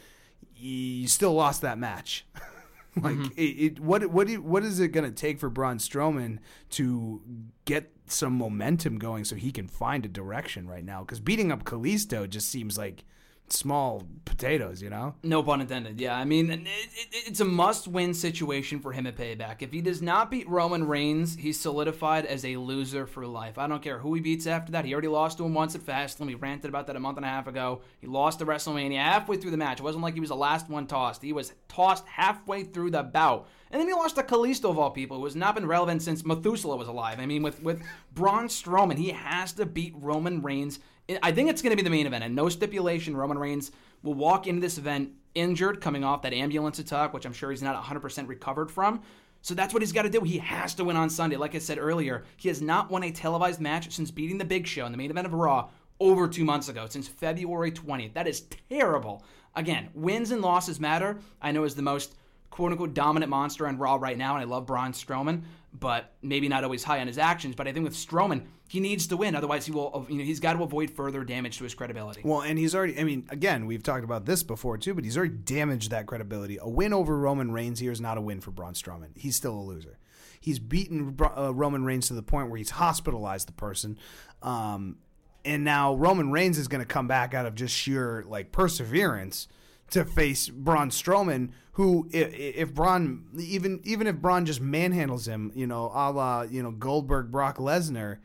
You still lost that match. <laughs> like mm-hmm. it, it, what what what is it going to take for Braun Strowman to get some momentum going so he can find a direction right now? Because beating up Kalisto just seems like small potatoes, you know? No pun intended. Yeah, I mean, it, it, it's a must-win situation for him at Payback. If he does not beat Roman Reigns, he's solidified as a loser for life. I don't care who he beats after that. He already lost to him once at Fastlane. We ranted about that a month and a half ago. He lost to WrestleMania halfway through the match. It wasn't like he was the last one tossed. He was tossed halfway through the bout. And then he lost to Kalisto of all people, who has not been relevant since Methuselah was alive. I mean, with with Braun Strowman, he has to beat Roman Reigns I think it's going to be the main event, and no stipulation. Roman Reigns will walk into this event injured, coming off that ambulance attack, which I'm sure he's not 100% recovered from. So that's what he's got to do. He has to win on Sunday. Like I said earlier, he has not won a televised match since beating the Big Show in the main event of Raw over two months ago, since February 20th. That is terrible. Again, wins and losses matter. I know is the most quote unquote dominant monster on Raw right now, and I love Braun Strowman, but maybe not always high on his actions. But I think with Strowman, he needs to win. Otherwise, he will. You know, he's got to avoid further damage to his credibility. Well, and he's already. I mean, again, we've talked about this before too, but he's already damaged that credibility. A win over Roman Reigns here is not a win for Braun Strowman. He's still a loser. He's beaten uh, Roman Reigns to the point where he's hospitalized the person. Um, and now Roman Reigns is going to come back out of just sheer like perseverance to face Braun Strowman, who if, if Braun even even if Braun just manhandles him, you know, a la you know Goldberg, Brock Lesnar,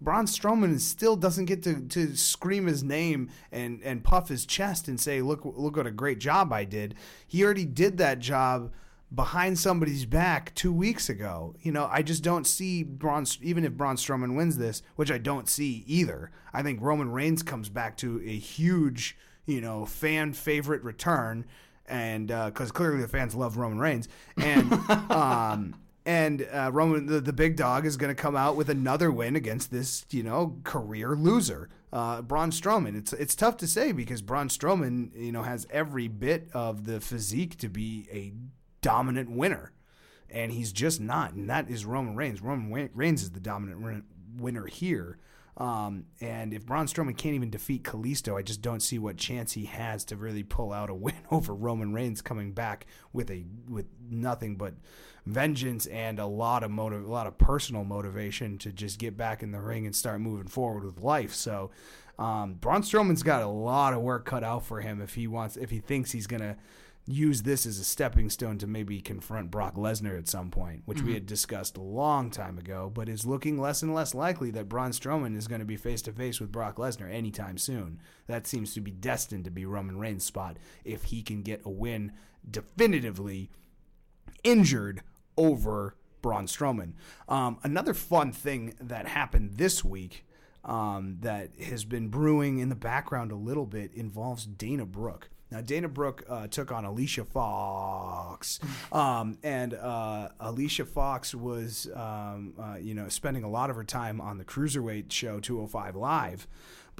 Braun Strowman still doesn't get to, to scream his name and, and puff his chest and say, "Look, look what a great job I did." He already did that job behind somebody's back two weeks ago. You know, I just don't see Braun. Even if Braun Strowman wins this, which I don't see either, I think Roman Reigns comes back to a huge, you know, fan favorite return, and because uh, clearly the fans love Roman Reigns, and <laughs> um, and uh, Roman, the, the big dog, is going to come out with another win against this, you know, career loser, uh, Braun Strowman. It's it's tough to say because Braun Strowman, you know, has every bit of the physique to be a dominant winner, and he's just not. And that is Roman Reigns. Roman Reigns is the dominant winner here. Um, and if Braun Strowman can't even defeat Kalisto, I just don't see what chance he has to really pull out a win <laughs> over Roman Reigns coming back with a with nothing but vengeance and a lot of motive, a lot of personal motivation to just get back in the ring and start moving forward with life. So, um, Braun Strowman's got a lot of work cut out for him if he wants, if he thinks he's gonna use this as a stepping stone to maybe confront Brock Lesnar at some point, which mm-hmm. we had discussed a long time ago, but is looking less and less likely that Braun Strowman is going to be face to face with Brock Lesnar anytime soon. That seems to be destined to be Roman Reigns' spot if he can get a win definitively injured over Braun Strowman. Um, another fun thing that happened this week um, that has been brewing in the background a little bit involves Dana Brooke. Now, Dana Brooke uh, took on Alicia Fox, <laughs> um, and uh, Alicia Fox was, um, uh, you know, spending a lot of her time on the cruiserweight show 205 Live.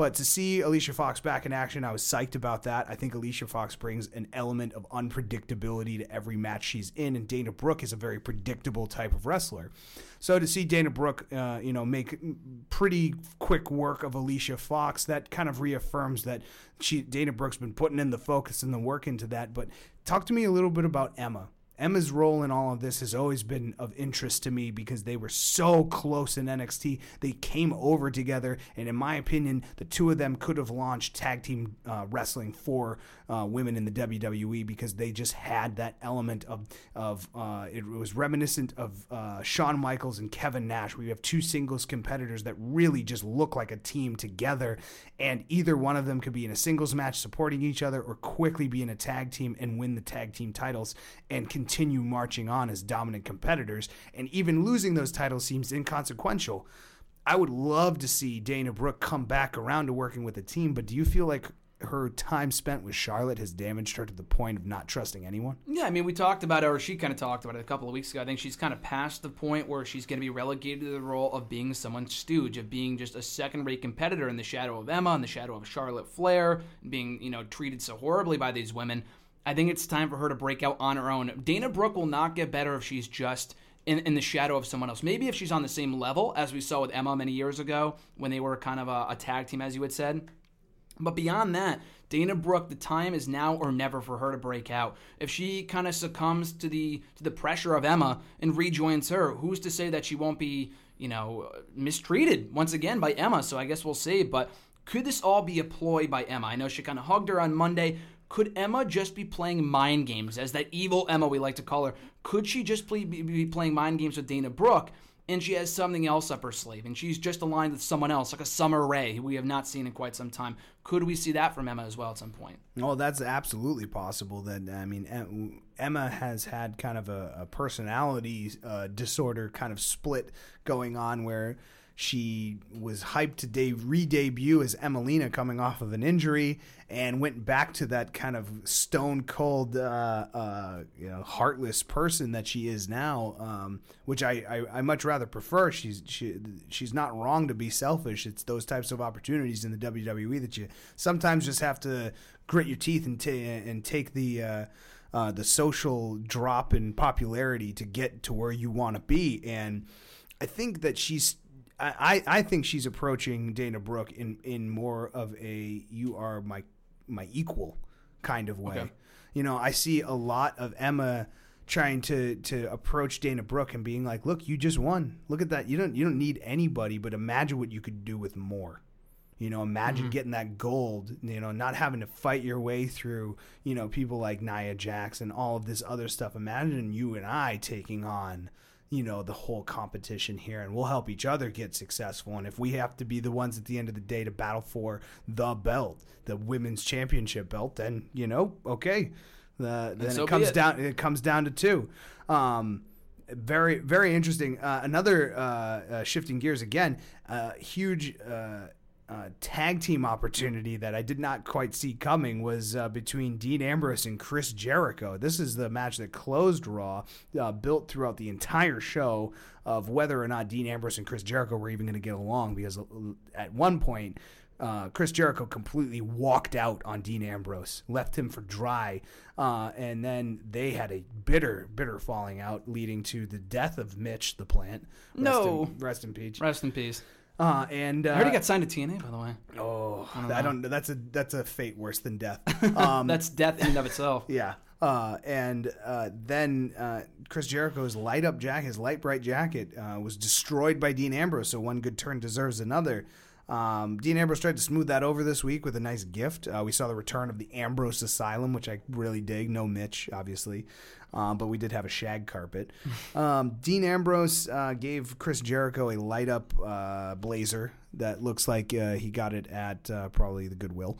But to see Alicia Fox back in action, I was psyched about that. I think Alicia Fox brings an element of unpredictability to every match she's in, and Dana Brooke is a very predictable type of wrestler. So to see Dana Brooke, uh, you know, make pretty quick work of Alicia Fox, that kind of reaffirms that she Dana Brooke's been putting in the focus and the work into that. But talk to me a little bit about Emma. Emma's role in all of this has always been of interest to me because they were so close in NXT. They came over together, and in my opinion, the two of them could have launched tag team uh, wrestling for uh, women in the WWE because they just had that element of of uh, it was reminiscent of uh, Shawn Michaels and Kevin Nash. We have two singles competitors that really just look like a team together, and either one of them could be in a singles match supporting each other or quickly be in a tag team and win the tag team titles and continue marching on as dominant competitors. And even losing those titles seems inconsequential. I would love to see Dana Brooke come back around to working with a team, but do you feel like her time spent with Charlotte has damaged her to the point of not trusting anyone? Yeah, I mean, we talked about it, or she kind of talked about it a couple of weeks ago. I think she's kind of past the point where she's going to be relegated to the role of being someone's stooge, of being just a second-rate competitor in the shadow of Emma, in the shadow of Charlotte Flair, being you know treated so horribly by these women. I think it's time for her to break out on her own. Dana Brooke will not get better if she's just in, in the shadow of someone else. Maybe if she's on the same level as we saw with Emma many years ago when they were kind of a, a tag team, as you had said. But beyond that, Dana Brooke, the time is now or never for her to break out. If she kind of succumbs to the to the pressure of Emma and rejoins her, who's to say that she won't be, you know, mistreated once again by Emma? So I guess we'll see. But could this all be a ploy by Emma? I know she kind of hugged her on Monday. Could Emma just be playing mind games, as that evil Emma we like to call her? Could she just be, be playing mind games with Dana Brooke? And she has something else up her sleeve, and she's just aligned with someone else, like a Summer Rae, who we have not seen in quite some time. Could we see that from Emma as well at some point? Oh, that's absolutely possible. That I mean, Emma has had kind of a, a personality uh, disorder, kind of split going on, where she was hyped to de- re-debut as Emmalina coming off of an injury and went back to that kind of stone cold, uh, uh, you know, heartless person that she is now, um, which I, I, I, much rather prefer. She's she, she's not wrong to be selfish. It's those types of opportunities in the WWE that you sometimes just have to grit your teeth and, t- and take the uh, uh, the social drop in popularity to get to where you want to be. And I think that she's I, I think she's approaching Dana Brooke in, in more of a you are my my equal kind of way. Okay. You know, I see a lot of Emma trying to to approach Dana Brooke and being like, "Look, you just won. Look at that. You don't you don't need anybody, but imagine what you could do with more." You know, imagine mm-hmm. getting that gold, you know, not having to fight your way through, you know, people like Nia Jax and all of this other stuff. Imagine you and I taking on you know the whole competition here and we'll help each other get successful. And if we have to be the ones at the end of the day to battle for the belt the women's championship belt then you know okay. Uh, then so it comes it. down it comes down to two. Um, very very interesting. Uh, another uh, uh shifting gears again uh, huge uh, tag team opportunity that I did not quite see coming was uh, between Dean Ambrose and Chris Jericho. This is the match that closed Raw, uh, built throughout the entire show of whether or not Dean Ambrose and Chris Jericho were even going to get along. Because uh, at one point, uh, Chris Jericho completely walked out on Dean Ambrose, left him for dry, uh, and then they had a bitter, bitter falling out, leading to the death of Mitch the Plant. Rest no, in, rest in peace. Rest in peace. Uh, and uh, I already got signed to TNA, by the way. Oh, I don't, I don't, That's a that's a fate worse than death. <laughs> Um, that's death in and of itself. <laughs> Yeah. Uh, and uh, then uh, Chris Jericho's light up jacket, his light bright jacket, uh, was destroyed by Dean Ambrose. So one good turn deserves another. Um, Dean Ambrose tried to smooth that over this week with a nice gift. Uh, we saw the return of the Ambrose Asylum, which I really dig. No Mitch, obviously, um, but we did have a shag carpet. <laughs> Um, Dean Ambrose uh, gave Chris Jericho a light up uh, blazer that looks like uh, he got it at uh, probably the Goodwill.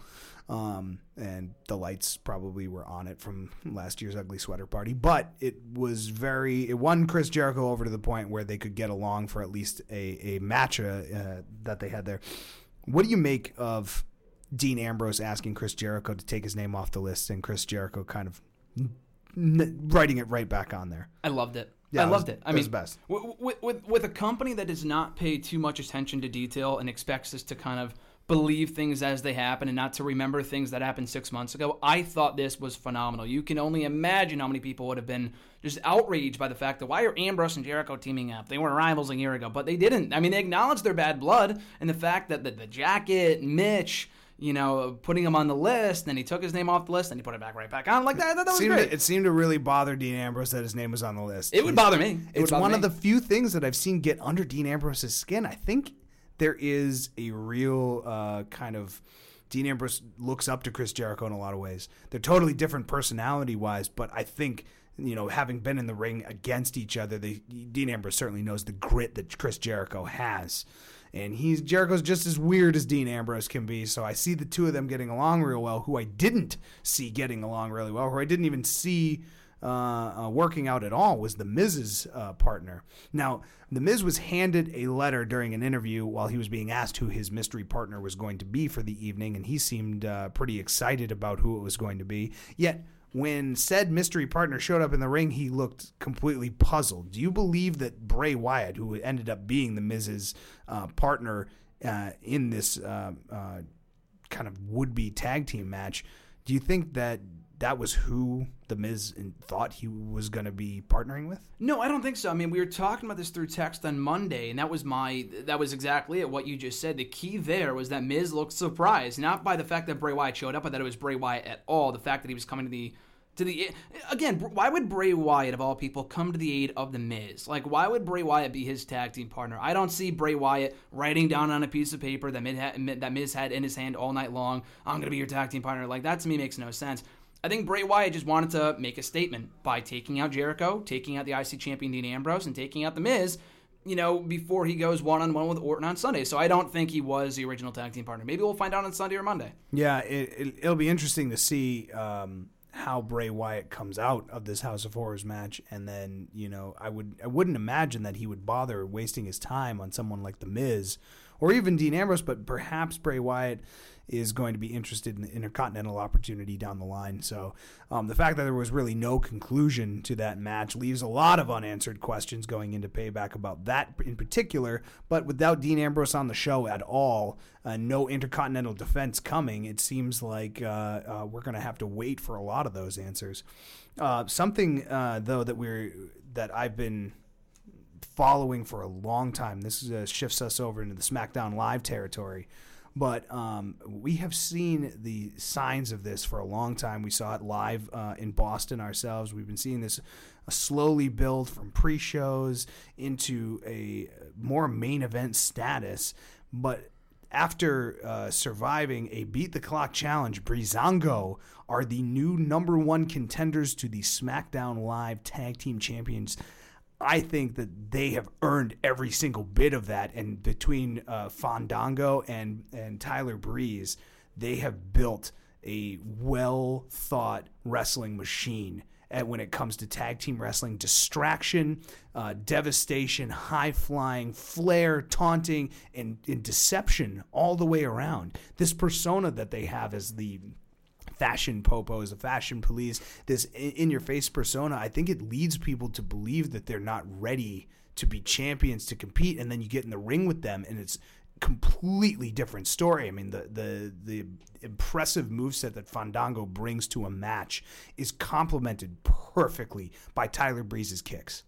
Um, and the lights probably were on it from last year's ugly sweater party. But it was very it won Chris Jericho over to the point where they could get along for at least a a match uh, that they had there. What do you make of Dean Ambrose asking Chris Jericho to take his name off the list and Chris Jericho kind of n- writing it right back on there? I loved it. Yeah, I loved it. I it mean, best. With, with with a company that does not pay too much attention to detail and expects us to kind of believe things as they happen and not to remember things that happened six months ago. I thought this was phenomenal. You can only imagine how many people would have been just outraged by the fact that why are Ambrose and Jericho teaming up? They were rivals a year ago, but they didn't. I mean, they acknowledged their bad blood and the fact that the, the jacket, Mitch, you know, putting him on the list. And then he took his name off the list, and he put it back right back on. Like that, that, that was seemed great. to, it seemed to really bother Dean Ambrose that his name was on the list. it would bother me. It it's bother one me. of the few things that I've seen get under Dean Ambrose's skin. I think there is a real uh, kind of Dean Ambrose looks up to Chris Jericho in a lot of ways. They're totally different personality wise, but I think you know having been in the ring against each other, they, Dean Ambrose certainly knows the grit that Chris Jericho has. And he's Jericho's just as weird as Dean Ambrose can be. So I see the two of them getting along real well. Who I didn't see getting along really well, who I didn't even see uh, uh, working out at all was the Miz's uh, partner. Now, the Miz was handed a letter during an interview while he was being asked who his mystery partner was going to be for the evening, and he seemed uh, pretty excited about who it was going to be. Yet, when said mystery partner showed up in the ring, he looked completely puzzled. Do you believe that Bray Wyatt, who ended up being the Miz's uh, partner uh, in this uh, uh, kind of would-be tag team match, do you think that that was who the Miz thought he was going to be partnering with? No, I don't think so. I mean, we were talking about this through text on Monday, and that was my that was exactly it. What you just said. The key there was that Miz looked surprised, not by the fact that Bray Wyatt showed up, but that it was Bray Wyatt at all. The fact that he was coming to the to the again. Why would Bray Wyatt of all people come to the aid of the Miz? Like, why would Bray Wyatt be his tag team partner? I don't see Bray Wyatt writing down on a piece of paper that Miz had, that Miz had in his hand all night long. I'm gonna be your tag team partner. Like that to me makes no sense. I think Bray Wyatt just wanted to make a statement by taking out Jericho, taking out the IC champion Dean Ambrose, and taking out The Miz, you know, before he goes one on one with Orton on Sunday. So I don't think he was the original tag team partner. Maybe we'll find out on Sunday or Monday. Yeah, it, it, it'll be interesting to see um, how Bray Wyatt comes out of this House of Horrors match, and then you know, I would I wouldn't imagine that he would bother wasting his time on someone like The Miz or even Dean Ambrose, but perhaps Bray Wyatt is going to be interested in the intercontinental opportunity down the line. So um, the fact that there was really no conclusion to that match leaves a lot of unanswered questions going into payback about that in particular. But without Dean Ambrose on the show at all, uh, no intercontinental defense coming, it seems like uh, uh, we're going to have to wait for a lot of those answers. Uh, something uh, though that we're that I've been following for a long time. This uh, shifts us over into the SmackDown Live territory. But um, we have seen the signs of this for a long time. We saw it live uh, in Boston ourselves. We've been seeing this uh, slowly build from pre shows into a more main event status. But after uh, surviving a beat the clock challenge, Breezango are the new number one contenders to the SmackDown Live Tag Team Champions. I think that they have earned every single bit of that. And between uh, Fandango and, and Tyler Breeze, they have built a well thought wrestling machine. And when it comes to tag team wrestling, distraction, uh, devastation, high flying, flair, taunting, and, and deception all the way around. This persona that they have as the fashion popos, the fashion police, this in your face persona, I think it leads people to believe that they're not ready to be champions to compete. And then you get in the ring with them and it's completely different story. I mean, the the the impressive moveset that Fandango brings to a match is complemented perfectly by Tyler Breeze's kicks.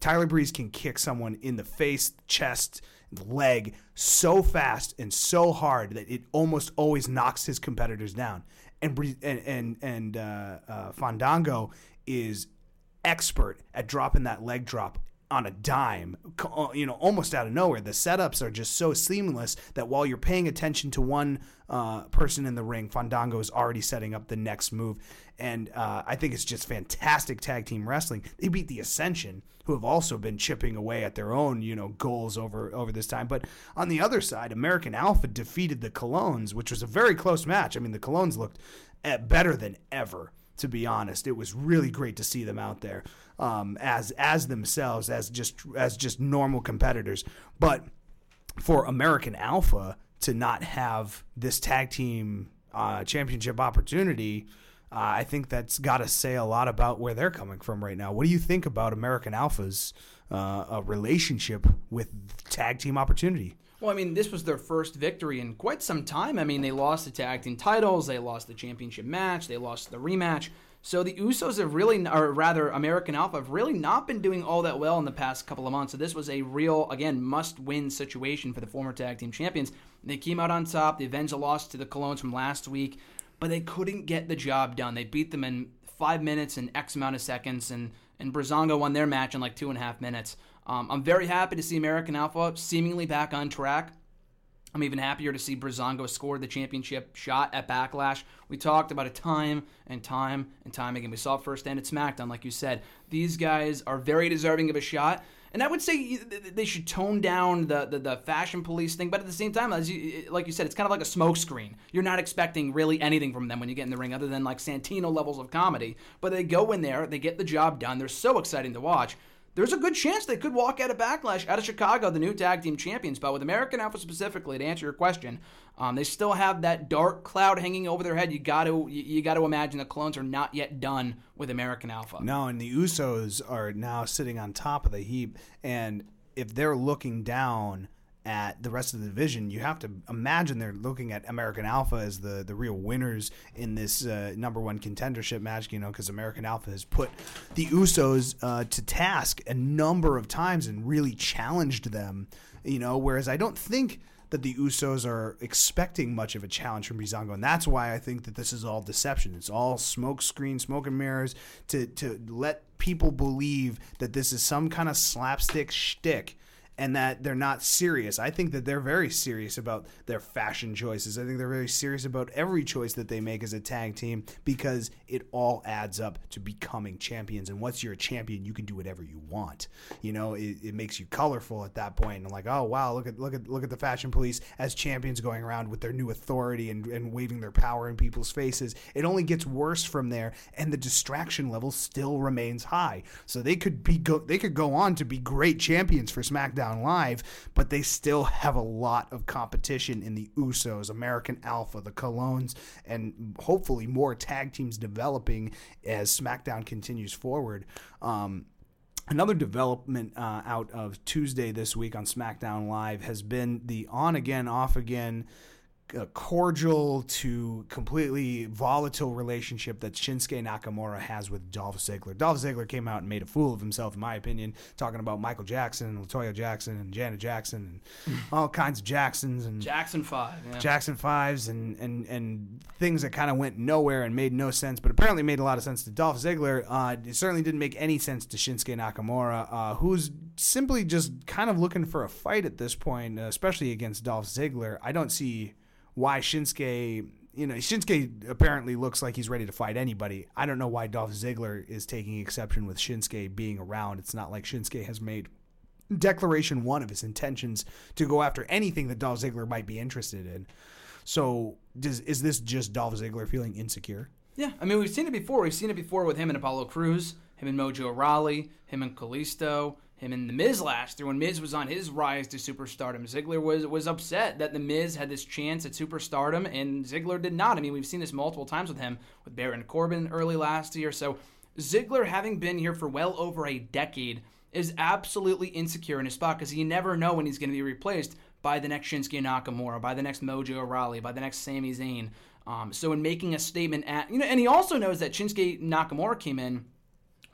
Tyler Breeze can kick someone in the face, chest, leg so fast and so hard that it almost always knocks his competitors down. And and and, uh, uh, Fandango is expert at dropping that leg drop on a dime, you know, almost out of nowhere. The setups are just so seamless that while you're paying attention to one uh, person in the ring, Fandango is already setting up the next move. And uh, I think it's just fantastic tag team wrestling. They beat the Ascension, who have also been chipping away at their own, you know, goals over over this time. But on the other side, American Alpha defeated the Colons, which was a very close match. I mean, the Colons looked better than ever to be honest. It was really great to see them out there um, as as themselves, as just as just normal competitors. But for American Alpha to not have this tag team uh, championship opportunity, uh, I think that's got to say a lot about where they're coming from right now. What do you think about American Alpha's uh, relationship with tag team opportunity? Well, I mean, this was their first victory in quite some time. I mean, they lost the tag team titles, they lost the championship match, they lost the rematch. So the Usos have really, or rather, American Alpha have really not been doing all that well in the past couple of months. So this was a real, again, must-win situation for the former tag team champions. They came out on top. They avenged a loss to the Colons from last week, but they couldn't get the job done. They beat them in five minutes and X amount of seconds, and and Breezango won their match in like two and a half minutes. Um, I'm very happy to see American Alpha seemingly back on track. I'm even happier to see Breezango score the championship shot at Backlash. We talked about it time and time and time again. We saw it firsthand at SmackDown, like you said. These guys are very deserving of a shot. And I would say they should tone down the, the, the, fashion police thing, but at the same time, as you, eh, like you said, it's kind of like a smokescreen. You're not expecting really anything from them when you get in the ring, other than like Santino levels of comedy. But they go in there, they get the job done. They're so exciting to watch there's a good chance they could walk out of Backlash out of Chicago, the new tag team champions. But with American Alpha specifically, to answer your question, um, they still have that dark cloud hanging over their head. You got to you got to imagine the Colons are not yet done with American Alpha. No, and the Usos are now sitting on top of the heap, and if they're looking down at the rest of the division, you have to imagine they're looking at American Alpha as the, the real winners in this uh, number one contendership match, you know, because American Alpha has put the Usos uh, to task a number of times and really challenged them, you know, whereas I don't think that the Usos are expecting much of a challenge from Breezango, and that's why I think that this is all deception. It's all smoke screen, smoke and mirrors to, to let people believe that this is some kind of slapstick shtick and that they're not serious. I think that they're very serious about their fashion choices. I think they're very serious about every choice that they make as a tag team because it all adds up to becoming champions. And once you're a champion, you can do whatever you want. You know, it, it makes you colorful at that point. And like, oh wow, look at look at look at the fashion police as champions going around with their new authority and, and waving their power in people's faces. It only gets worse from there, and the distraction level still remains high. So they could be go, they could go on to be great champions for SmackDown SmackDown Live, but they still have a lot of competition in the Usos, American Alpha, the Colons, and hopefully more tag teams developing as SmackDown continues forward. Um, Another development uh, out of Tuesday this week on SmackDown Live has been the on again, off again a cordial to completely volatile relationship that Shinsuke Nakamura has with Dolph Ziggler. Dolph Ziggler came out and made a fool of himself, in my opinion, talking about Michael Jackson and Latoya Jackson and Janet Jackson and <laughs> all kinds of Jacksons and Jackson Five, yeah. Jackson Fives and and and things that kind of went nowhere and made no sense, but apparently made a lot of sense to Dolph Ziggler. Uh, it certainly didn't make any sense to Shinsuke Nakamura, uh, who's simply just kind of looking for a fight at this point, especially against Dolph Ziggler. I don't see why Shinsuke, you know, Shinsuke apparently looks like he's ready to fight anybody. I don't know why Dolph Ziggler is taking exception with Shinsuke being around. It's not like Shinsuke has made declaration one of his intentions to go after anything that Dolph Ziggler might be interested in. So, does is this just Dolph Ziggler feeling insecure? Yeah, I mean, we've seen it before. We've seen it before with him and Apollo Crews, him and Mojo Rawley, him and Kalisto him and The Miz last year when Miz was on his rise to superstardom. Ziggler was was upset that The Miz had this chance at superstardom and Ziggler did not. I mean, we've seen this multiple times with him with Baron Corbin early last year. So Ziggler, having been here for well over a decade, is absolutely insecure in his spot because you never know when he's going to be replaced by the next Shinsuke Nakamura, by the next Mojo Rawley, by the next Sami Zayn. Um, so in making a statement at you know, and he also knows that Shinsuke Nakamura came in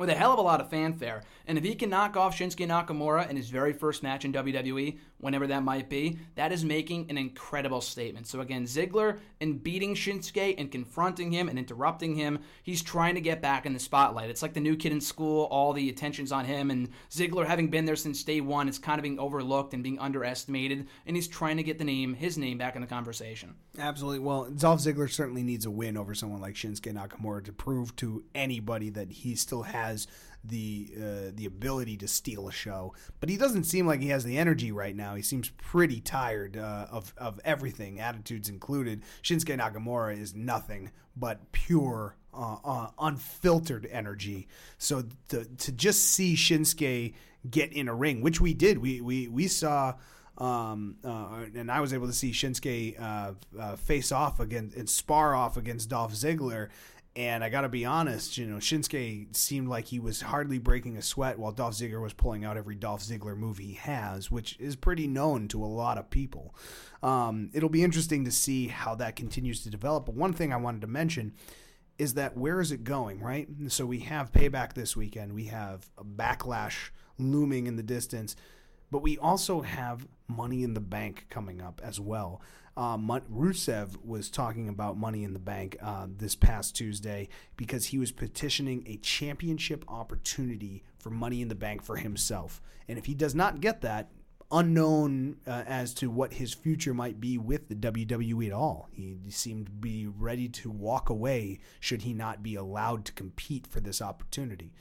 with a hell of a lot of fanfare. And if he can knock off Shinsuke Nakamura in his very first match in WWE, whenever that might be, that is making an incredible statement. So again, Ziggler in beating Shinsuke and confronting him and interrupting him, he's trying to get back in the spotlight. It's like the new kid in school, all the attention's on him, and Ziggler having been there since day one is kind of being overlooked and being underestimated, and he's trying to get the name, his name, back in the conversation. Absolutely. Well, Dolph Ziggler certainly needs a win over someone like Shinsuke Nakamura to prove to anybody that he still has the uh, the ability to steal a show, but he doesn't seem like he has the energy right now. He seems pretty tired uh, of of everything, attitudes included. Shinsuke Nakamura is nothing but pure, uh, uh unfiltered energy. So to to just see Shinsuke get in a ring, which we did, we we we saw. Um, uh, and I was able to see Shinsuke uh, uh, face off against and spar off against Dolph Ziggler, and I got to be honest, you know, Shinsuke seemed like he was hardly breaking a sweat while Dolph Ziggler was pulling out every Dolph Ziggler move he has, which is pretty known to a lot of people. Um, it'll be interesting to see how that continues to develop. But one thing I wanted to mention is that where is it going, right? So we have payback this weekend. We have a backlash looming in the distance, but we also have money in the bank coming up as well. Uh, Rusev was talking about Money in the Bank uh, this past Tuesday because he was petitioning a championship opportunity for Money in the Bank for himself. And if he does not get that, unknown uh, as to what his future might be with the WWE at all. He, seemed to be ready to walk away should he not be allowed to compete for this opportunity.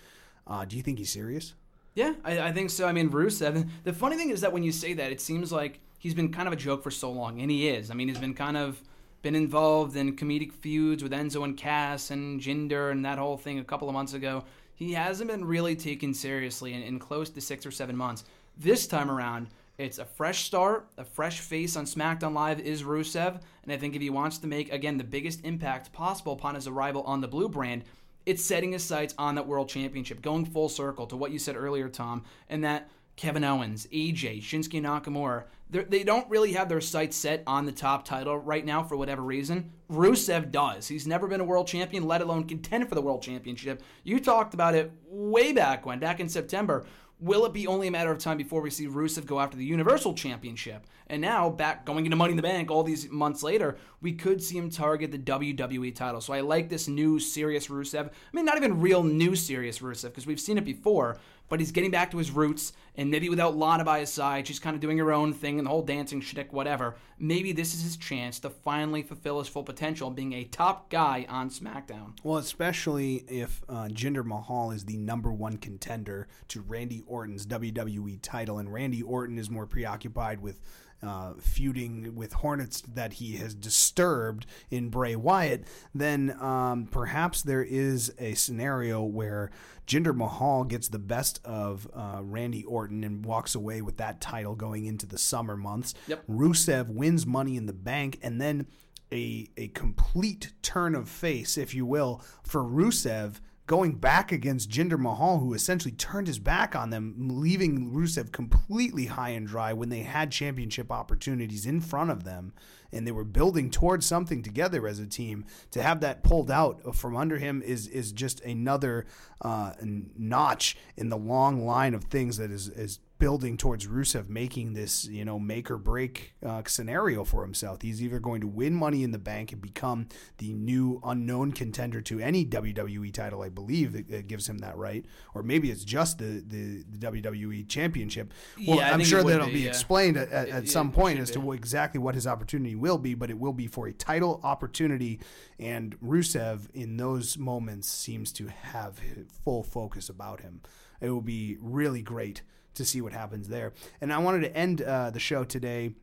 Uh, do you think he's serious? Yeah, I, I, think so. I mean, Rusev. The funny thing is that when you say that, it seems like he's been kind of a joke for so long, and he is. I mean, he's been kind of been involved in comedic feuds with Enzo and Cass and Jinder and that whole thing a couple of months ago. He hasn't been really taken seriously in, in close to six or seven months. This time around, it's a fresh start, a fresh face on SmackDown Live is Rusev, and I think if he wants to make again the biggest impact possible upon his arrival on the blue brand, it's setting his sights on that world championship, going full circle to what you said earlier, Tom, and that Kevin Owens, AJ, Shinsuke Nakamura, they don't really have their sights set on the top title right now for whatever reason. Rusev does. He's never been a world champion, let alone contend for the world championship. You talked about it way back when, back in September, Will it be only a matter of time before we see Rusev go after the Universal Championship? And now, back going into Money in the Bank all these months later, we could see him target the WWE title. So I like this new serious Rusev. I mean, not even real new serious Rusev because we've seen it before, but he's getting back to his roots, and maybe without Lana by his side, she's kind of doing her own thing and the whole dancing shtick, whatever. Maybe this is his chance to finally fulfill his full potential, being a top guy on SmackDown. Well, especially if uh, Jinder Mahal is the number one contender to Randy Orton's WWE title, and Randy Orton is more preoccupied with uh, feuding with Hornets that he has disturbed in Bray Wyatt, then um, perhaps there is a scenario where Jinder Mahal gets the best of uh, Randy Orton and walks away with that title going into the summer months. Yep. Rusev wins Money in the Bank, and then a a complete turn of face, if you will, for Rusev going back against Jinder Mahal, who essentially turned his back on them, leaving Rusev completely high and dry when they had championship opportunities in front of them and they were building towards something together as a team. To have that pulled out from under him is is just another uh, notch in the long line of things that is is building towards Rusev making this, you know, make or break uh, scenario for himself. He's either going to win Money in the Bank and become the new unknown contender to any WWE title, I believe it, it gives him that right, or maybe it's just the the, the WWE Championship. Well, yeah, I'm sure that'll be, be yeah. explained at, at, at some point as to exactly what his opportunity will be, but it will be for a title opportunity. And Rusev, in those moments, seems to have full focus about him. It will be really great to see what happens there. And I wanted to end uh, the show today.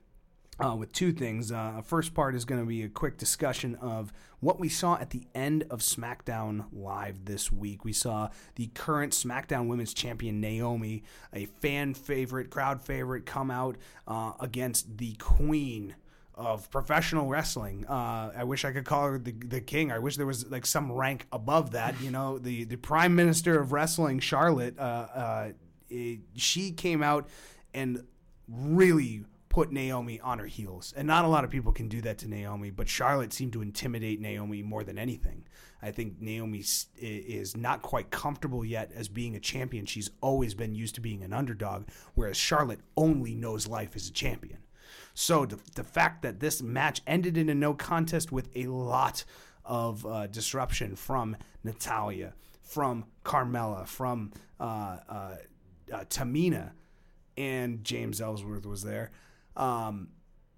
Uh, with two things. Uh, first part is going to be a quick discussion of what we saw at the end of SmackDown Live this week. We saw the current SmackDown Women's Champion Naomi, a fan favorite, crowd favorite, come out uh, against the Queen of professional wrestling. Uh, I wish I could call her the, the king. I wish there was like some rank above that. You know, the the prime minister of wrestling, Charlotte. Uh, uh, it, she came out and really put Naomi on her heels. And not a lot of people can do that to Naomi, but Charlotte seemed to intimidate Naomi more than anything. I think Naomi is not quite comfortable yet as being a champion. She's always been used to being an underdog, whereas Charlotte only knows life as a champion. So the, the fact that this match ended in a no contest with a lot of uh, disruption from Natalya, from Carmella, from uh, uh, uh, Tamina and James Ellsworth was there. Um,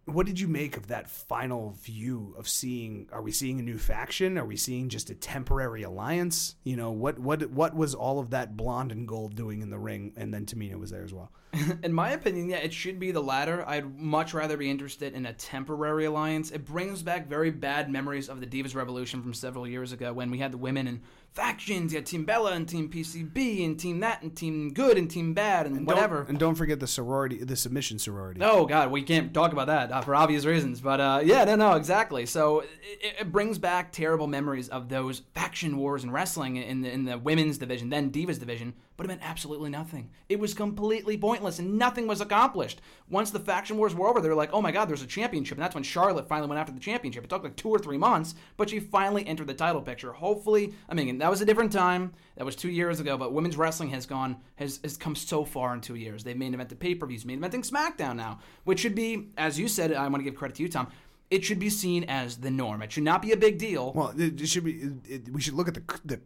what did you make of that final view of seeing? Are we seeing a new faction? Are we seeing just a temporary alliance? You know what what what was all of that blonde and gold doing in the ring? And then Tamina was there as well. <laughs> in my opinion, yeah, it should be the latter. I'd much rather be interested in a temporary alliance. It brings back very bad memories of the Divas Revolution from several years ago when we had the women and factions. You had Team Bella and Team PCB and Team that and Team Good and Team Bad and, and whatever. Don't, and don't forget the sorority, the submission sorority. Oh God, we can't talk about that uh, for obvious reasons. But uh, yeah, no, no, exactly. So it, it, brings back terrible memories of those faction wars in wrestling in the, in the women's division, then Divas division but it meant absolutely nothing. It was completely pointless and nothing was accomplished. Once the faction wars were over, they were like, oh my god, there's a championship. And that's when Charlotte finally went after the championship. It took like two or three months, but she finally entered the title picture. Hopefully, I mean, that was a different time. That was two years ago, but women's wrestling has gone, has, has come so far in two years. They've main evented pay per views, main eventing SmackDown now, which should be, as you said, I want to give credit to you, Tom it should be seen as the norm. It should not be a big deal. Well, it, should be. It, we should look at the the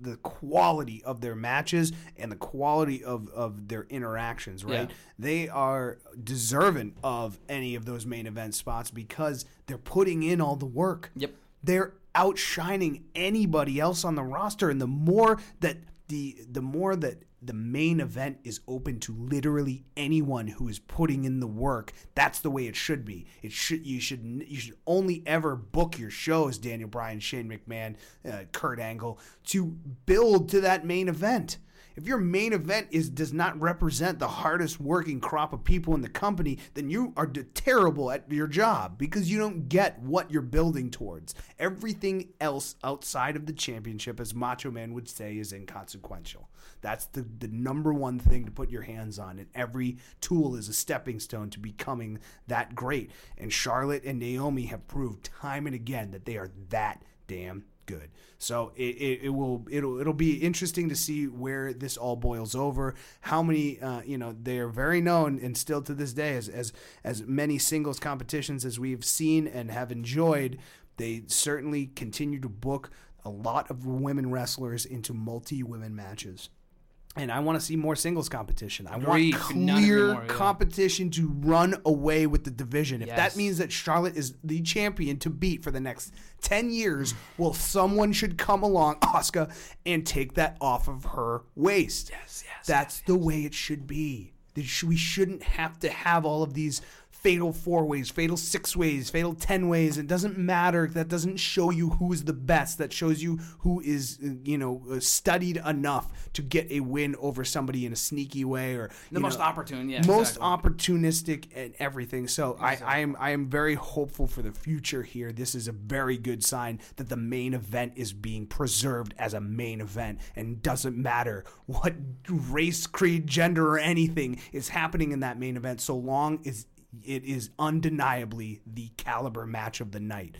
the quality of their matches and the quality of of their interactions. Right, yeah. they are deserving of any of those main event spots because they're putting in all the work. Yep, they're outshining anybody else on the roster, and the more that the the more that the main event is open to literally anyone who is putting in the work. That's the way it should be. It should you should you should only ever book your shows, Daniel Bryan, Shane McMahon, uh, Kurt Angle, to build to that main event. If your main event is does not represent the hardest working crop of people in the company, then you are terrible at your job because you don't get what you're building towards. Everything else outside of the championship, as Macho Man would say, is inconsequential. That's the, the number one thing to put your hands on. And every tool is a stepping stone to becoming that great. And Charlotte and Naomi have proved time and again that they are that damn good. So it, it, it, will it'll it'll be interesting to see where this all boils over. How many uh, you know they are very known and still to this day as as as many singles competitions as we've seen and have enjoyed. They certainly continue to book a lot of women wrestlers into multi women matches and I want to see more singles competition. I Agreed. want clear more, yeah. competition to run away with the division. If yes. that means that Charlotte is the champion to beat for the next 10 years, well, someone should come along, <laughs> Asuka, and take that off of her waist. Yes, yes. That's yes, the yes. way it should be. We shouldn't have to have all of these fatal four ways, fatal six ways, fatal ten ways. It doesn't matter. That doesn't show you who is the best. That shows you who is, you know, uh, studied enough to get a win over somebody in a sneaky way or the most know, opportune, yeah, most exactly. opportunistic and everything. So exactly. I, I am I am very hopeful for the future here. This is a very good sign that the main event is being preserved as a main event and doesn't matter what race, creed, gender, or anything is happening in that main event, so long as it is undeniably the caliber match of the night.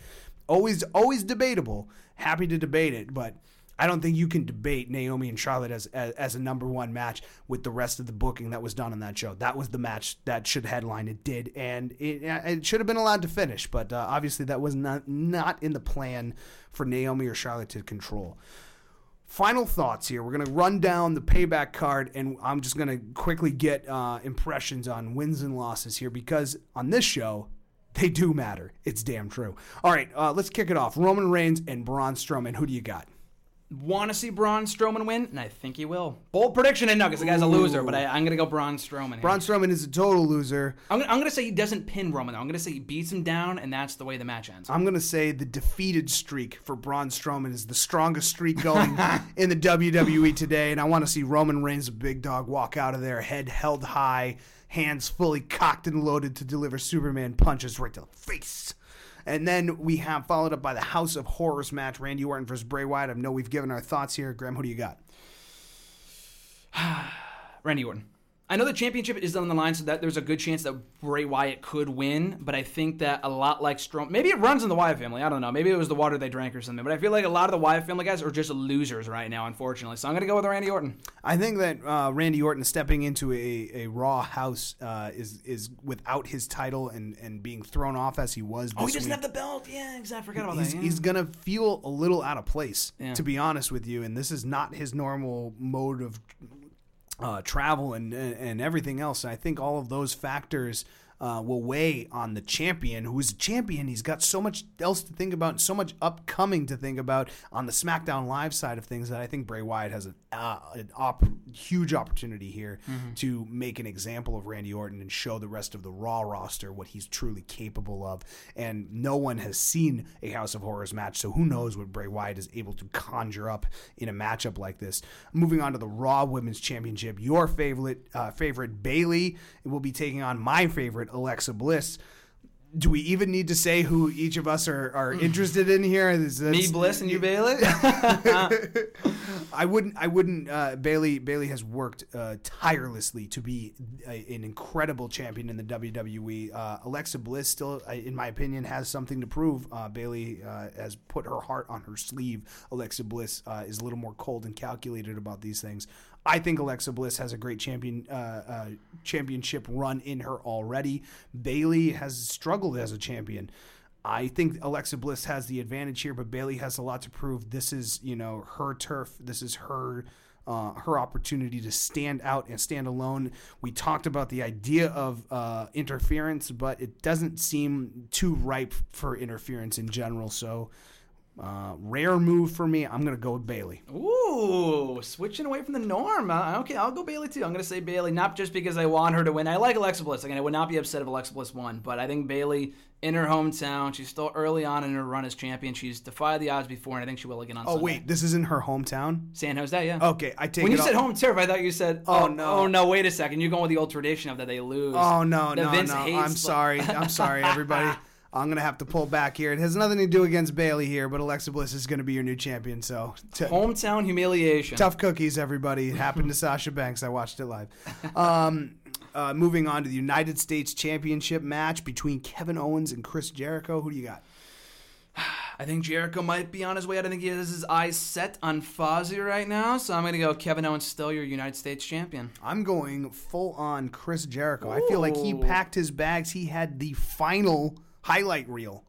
Always, always debatable. Happy to debate it, but I don't think you can debate Naomi and Charlotte as, as, as a number one match with the rest of the booking that was done on that show. That was the match that should headline. It did, and it, it should have been allowed to finish, but uh, obviously that was not not in the plan for Naomi or Charlotte to control final thoughts here. We're going to run down the payback card, and I'm just going to quickly get uh, impressions on wins and losses here because on this show, they do matter. It's damn true. All right, uh, let's kick it off. Roman Reigns and Braun Strowman. Who do you got? Want to see Braun Strowman win, and I think he will. Bold prediction, and Nuggets. the guy's a loser, but I, am going to go Braun Strowman. Here. Braun Strowman is a total loser. I'm, I'm going to say he doesn't pin Roman, though. I'm going to say he beats him down, and that's the way the match ends. I'm going to say the defeated streak for Braun Strowman is the strongest streak going <laughs> in the WWE today, and I want to see Roman Reigns, a big dog, walk out of there, head held high, hands fully cocked and loaded to deliver Superman punches right to the face. And then we have followed up by the House of Horrors match, Randy Orton versus Bray Wyatt. I know we've given our thoughts here. Graham, who do you got? <sighs> Randy Orton. I know the championship is on the line, so that there's a good chance that Bray Wyatt could win. But I think that a lot like Strowman, maybe it runs in the Wyatt family. I don't know. Maybe it was the water they drank or something. But I feel like a lot of the Wyatt family guys are just losers right now, unfortunately. So I'm going to go with Randy Orton. I think that uh, Randy Orton stepping into a, a Raw house uh, is is without his title and, and being thrown off as he was. oh, he doesn't week. have the belt. Yeah, exactly. I forgot about he's, that. Yeah. He's going to feel a little out of place, yeah. to be honest with you. And this is not his normal mode of uh, travel and, and everything else. And I think all of those factors uh, will weigh on the champion, who is a champion. He's got so much else to think about, and so much upcoming to think about on the SmackDown Live side of things that I think Bray Wyatt has a, uh, an op- huge opportunity here mm-hmm. to make an example of Randy Orton and show the rest of the Raw roster what he's truly capable of. And no one has seen a House of Horrors match, so who knows what Bray Wyatt is able to conjure up in a matchup like this. Moving on to the Raw Women's Championship, your favorite uh, favorite Bayley will be taking on my favorite Alexa Bliss. do we even need to say who each of us are, are interested in here? Is Me, Bliss, and you, <laughs> Bayley. I wouldn't. I wouldn't. Uh, Bayley. Bayley has worked uh, tirelessly to be a, an incredible champion in the WWE. Uh, Alexa Bliss still, in my opinion, has something to prove. Uh, Bayley uh, has put her heart on her sleeve. Alexa Bliss uh, is a little more cold and calculated about these things. I think Alexa Bliss has a great champion uh, uh, championship run in her already. Bayley has struggled as a champion. I think Alexa Bliss has the advantage here, but Bayley has a lot to prove. This is, you know, her turf. This is her uh, her opportunity to stand out and stand alone. We talked about the idea of uh, interference, but it doesn't seem too ripe for interference in general. So, uh, rare move for me. I'm gonna go with Bayley. Ooh, switching away from the norm. Uh, okay, I'll go Bayley too. I'm going to say Bayley, not just because I want her to win. I like Alexa Bliss. Again, I would not be upset if Alexa Bliss won, but I think Bayley in her hometown, she's still early on in her run as champion. She's defied the odds before, and I think she will again on Oh Sunday. wait, this isn't her hometown. San Jose, yeah. Okay, I take when you said home turf, I thought you said, Oh, oh, no. oh no, wait a second, you're going with the old tradition of that they lose. Oh no, That no, Vince no! I'm sorry. I'm sorry, everybody. <laughs> I'm gonna have to pull back here. It has nothing to do against Bayley here, but Alexa Bliss is gonna be your new champion. So t- Hometown humiliation. tough cookies, everybody. It happened to Sasha Banks. I watched it live. <laughs> Um, uh, moving on to the United States Championship match between Kevin Owens and Chris Jericho. Who do you got? <sighs> I think Jericho might be on his way out. I think he has his eyes set on Fozzy right now, so I'm going to go Kevin Owens, still your United States champion. I'm going full on Chris Jericho. I feel like he packed his bags. He had the final highlight reel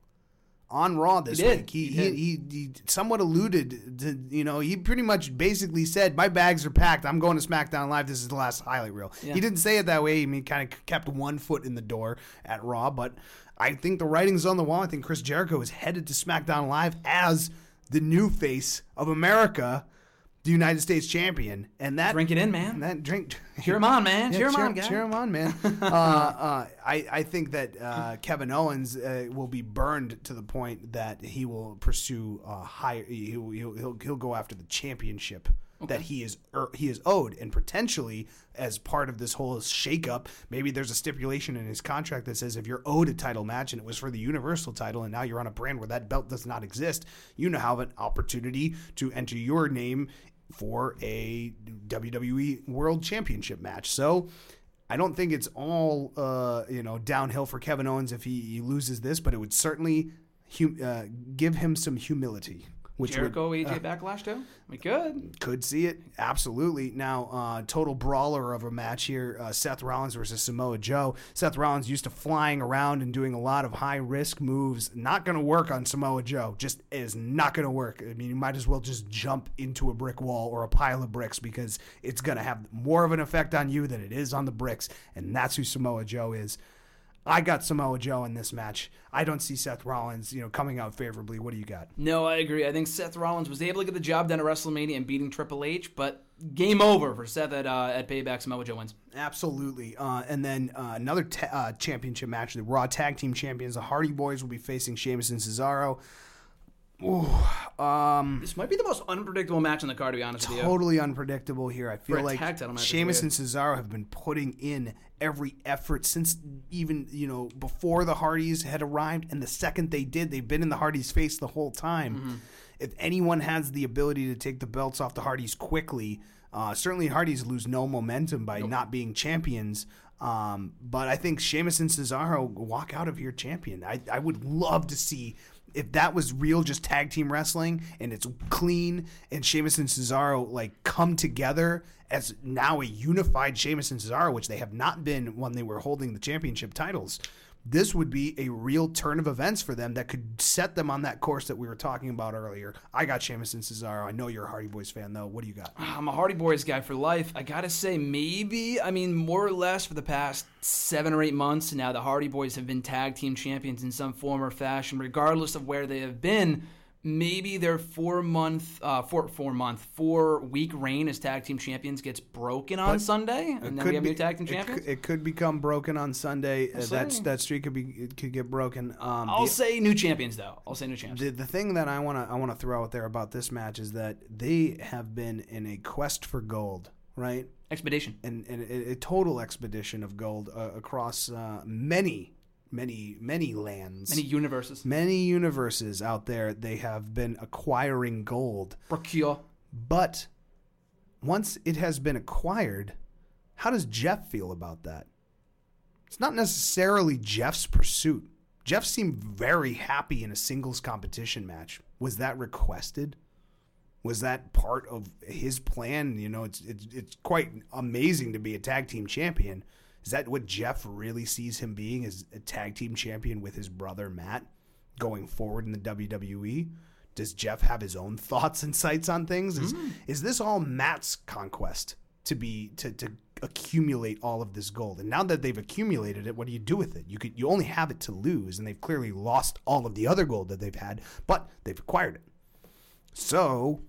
on Raw this He week. He He he, he he somewhat alluded to you know he pretty much basically said my bags are packed. I'm going to SmackDown Live. This is the last highlight reel. Yeah. He didn't say it that way. I mean, kind of kept one foot in the door at Raw, but I think the writing's on the wall. I think Chris Jericho is headed to SmackDown Live as the new face of America. The United States champion, and that Drink it in, man. that drink. <laughs> Cheer him on, man. Yeah, cheer him cheer, on, guy. cheer him on, man. <laughs> uh, uh, I, I think that uh, Kevin Owens uh, will be burned to the point that he will pursue uh, higher. He'll, he'll, he'll, he'll go after the championship that he is er, he is owed, and potentially as part of this whole shakeup, maybe there's a stipulation in his contract that says if you're owed a title match and it was for the Universal title, and now you're on a brand where that belt does not exist, you now have an opportunity to enter your name for a WWE World Championship match. So I don't think it's all uh, you know downhill for Kevin Owens if he, he loses this, but it would certainly hum- uh, give him some humility. Which would, Jericho, AJ Backlash, too? We could. could see it absolutely. Now, uh, total brawler of a match here: uh, Seth Rollins versus Samoa Joe. Seth Rollins used to flying around and doing a lot of high risk moves. Not going to work on Samoa Joe. Just is not going to work. I mean, you might as well just jump into a brick wall or a pile of bricks because it's going to have more of an effect on you than it is on the bricks. And that's who Samoa Joe is. I got Samoa Joe in this match. I don't see Seth Rollins, you know, coming out favorably. What do you got? No, I agree. I think Seth Rollins was able to get the job done at WrestleMania and beating Triple H, but game over for Seth at, uh, at Payback. Samoa Joe wins. Absolutely. Uh, and then uh, another ta- uh, championship match. The Raw Tag Team Champions, the Hardy Boys, will be facing Sheamus and Cesaro. Ooh, um, This might be the most unpredictable match on the card, to be honest with you. totally unpredictable here. I feel like tag title match, it's Sheamus and Cesaro have been putting in every effort since even you know before the Hardys had arrived, and the second they did, they've been in the Hardys' face the whole time. Mm-hmm. If anyone has the ability to take the belts off the Hardys quickly, uh, certainly Hardys lose no momentum by not being champions. Um, but I think Sheamus and Cesaro walk out of here champion. I, I would love to see if that was real, just tag team wrestling, and it's clean, and Sheamus and Cesaro like come together as now a unified Sheamus and Cesaro, which they have not been when they were holding the championship titles. This would be a real turn of events for them that could set them on that course that we were talking about earlier. I got Sheamus and Cesaro. I know you're a Hardy Boys fan, though. What do you got? Ah, I'm a Hardy Boys guy for life. I gotta say, maybe, I mean, more or less for the past seven or eight months now, the Hardy Boys have been tag team champions in some form or fashion, regardless of where they have been. Maybe their four month, uh, four four month, four week reign as tag team champions gets broken on Sunday, and then we have new tag team it champions. could- It, could become broken on Sunday. Uh, that see. that streak could be it could get broken. Um, I'll the- say new champions though. I'll say new champions. The, the thing that I want to I want to throw out there about this match is that they have been in a quest for gold, right? Expedition. And, and a, a total expedition of gold uh, across uh, many many many lands, Many universes. many universes out there. They have been acquiring gold, Procure. but once it has been acquired, how does Jeff feel about that? It's not necessarily Jeff's pursuit. Jeff seemed very happy in a singles competition match. Was that requested? Was that part of his plan? You know, it's it's it's quite amazing to be a tag team champion. Is that what Jeff really sees him being as a tag team champion with his brother Matt going forward in the WWE? Does Jeff have his own <laughs> thoughts and sights on things? Is hmm. is this all Matt's conquest to be to to accumulate all of this gold? And now that they've accumulated it, what do you do with it? You could you only have it to lose, and they've clearly lost all of the other gold that they've had, but they've acquired it. So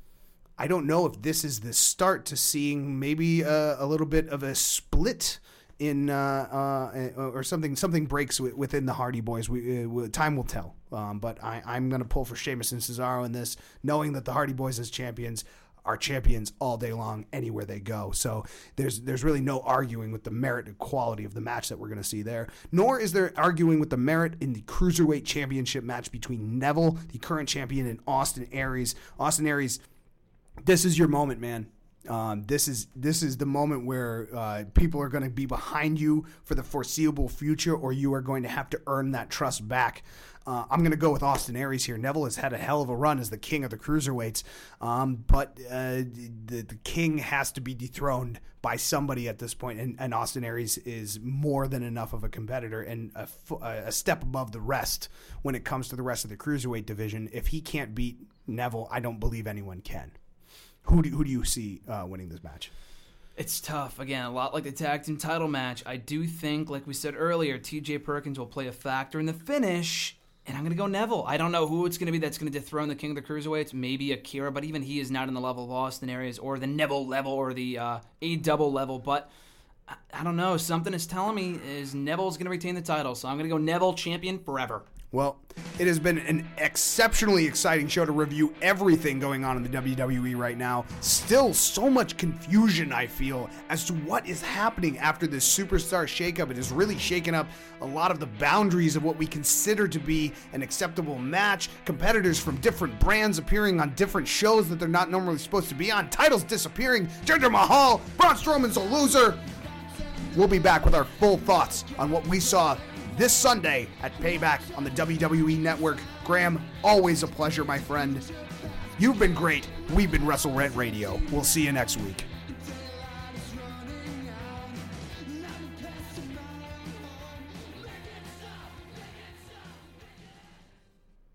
I don't know if this is the start to seeing maybe a, a little bit of a split in uh, uh, or something. Something breaks within the Hardy Boys. We, uh, time will tell. Um, but I, I'm going to pull for Sheamus and Cesaro in this, knowing that the Hardy Boys as champions are champions all day long anywhere they go. So there's there's really no arguing with the merit and quality of the match that we're going to see there. Nor is there arguing with the merit in the cruiserweight championship match between Neville, the current champion, and Austin Aries. Austin Aries this is your moment, man. Um, this is this is the moment where uh, people are going to be behind you for the foreseeable future, or you are going to have to earn that trust back. Uh, I'm going to go with Austin Aries here. Neville has had a hell of a run as the king of the cruiserweights, um, but uh, the, the king has to be dethroned by somebody at this point, and, and Austin Aries is more than enough of a competitor and a, a step above the rest when it comes to the rest of the cruiserweight division. If he can't beat Neville, I don't believe anyone can. Who do, who do you see uh, winning this match? It's tough. Again, a lot like the tag team title match. I do think, like we said earlier, TJ Perkins will play a factor in the finish. And I'm going to go Neville. I don't know who it's going to be that's going to dethrone the King of the Cruiserweights. Maybe Akira, but even he is not in the level of Austin Aries or the Neville level or the uh, A double level. But I, I don't know. Something is telling me is Neville's going to retain the title. So I'm going to go Neville champion forever. Well, it has been an exceptionally exciting show to review everything going on in the WWE right now. Still, so much confusion, I feel, as to what is happening after this superstar shakeup. It has really shaken up a lot of the boundaries of what we consider to be an acceptable match. Competitors from different brands appearing on different shows that they're not normally supposed to be on. Titles disappearing. Jinder Mahal, Braun Strowman's a loser. We'll be back with our full thoughts on what we saw this Sunday at Payback on the WWE Network. Graham, always a pleasure, my friend. You've been great. We've been Wrestle Rent Radio. We'll see you next week.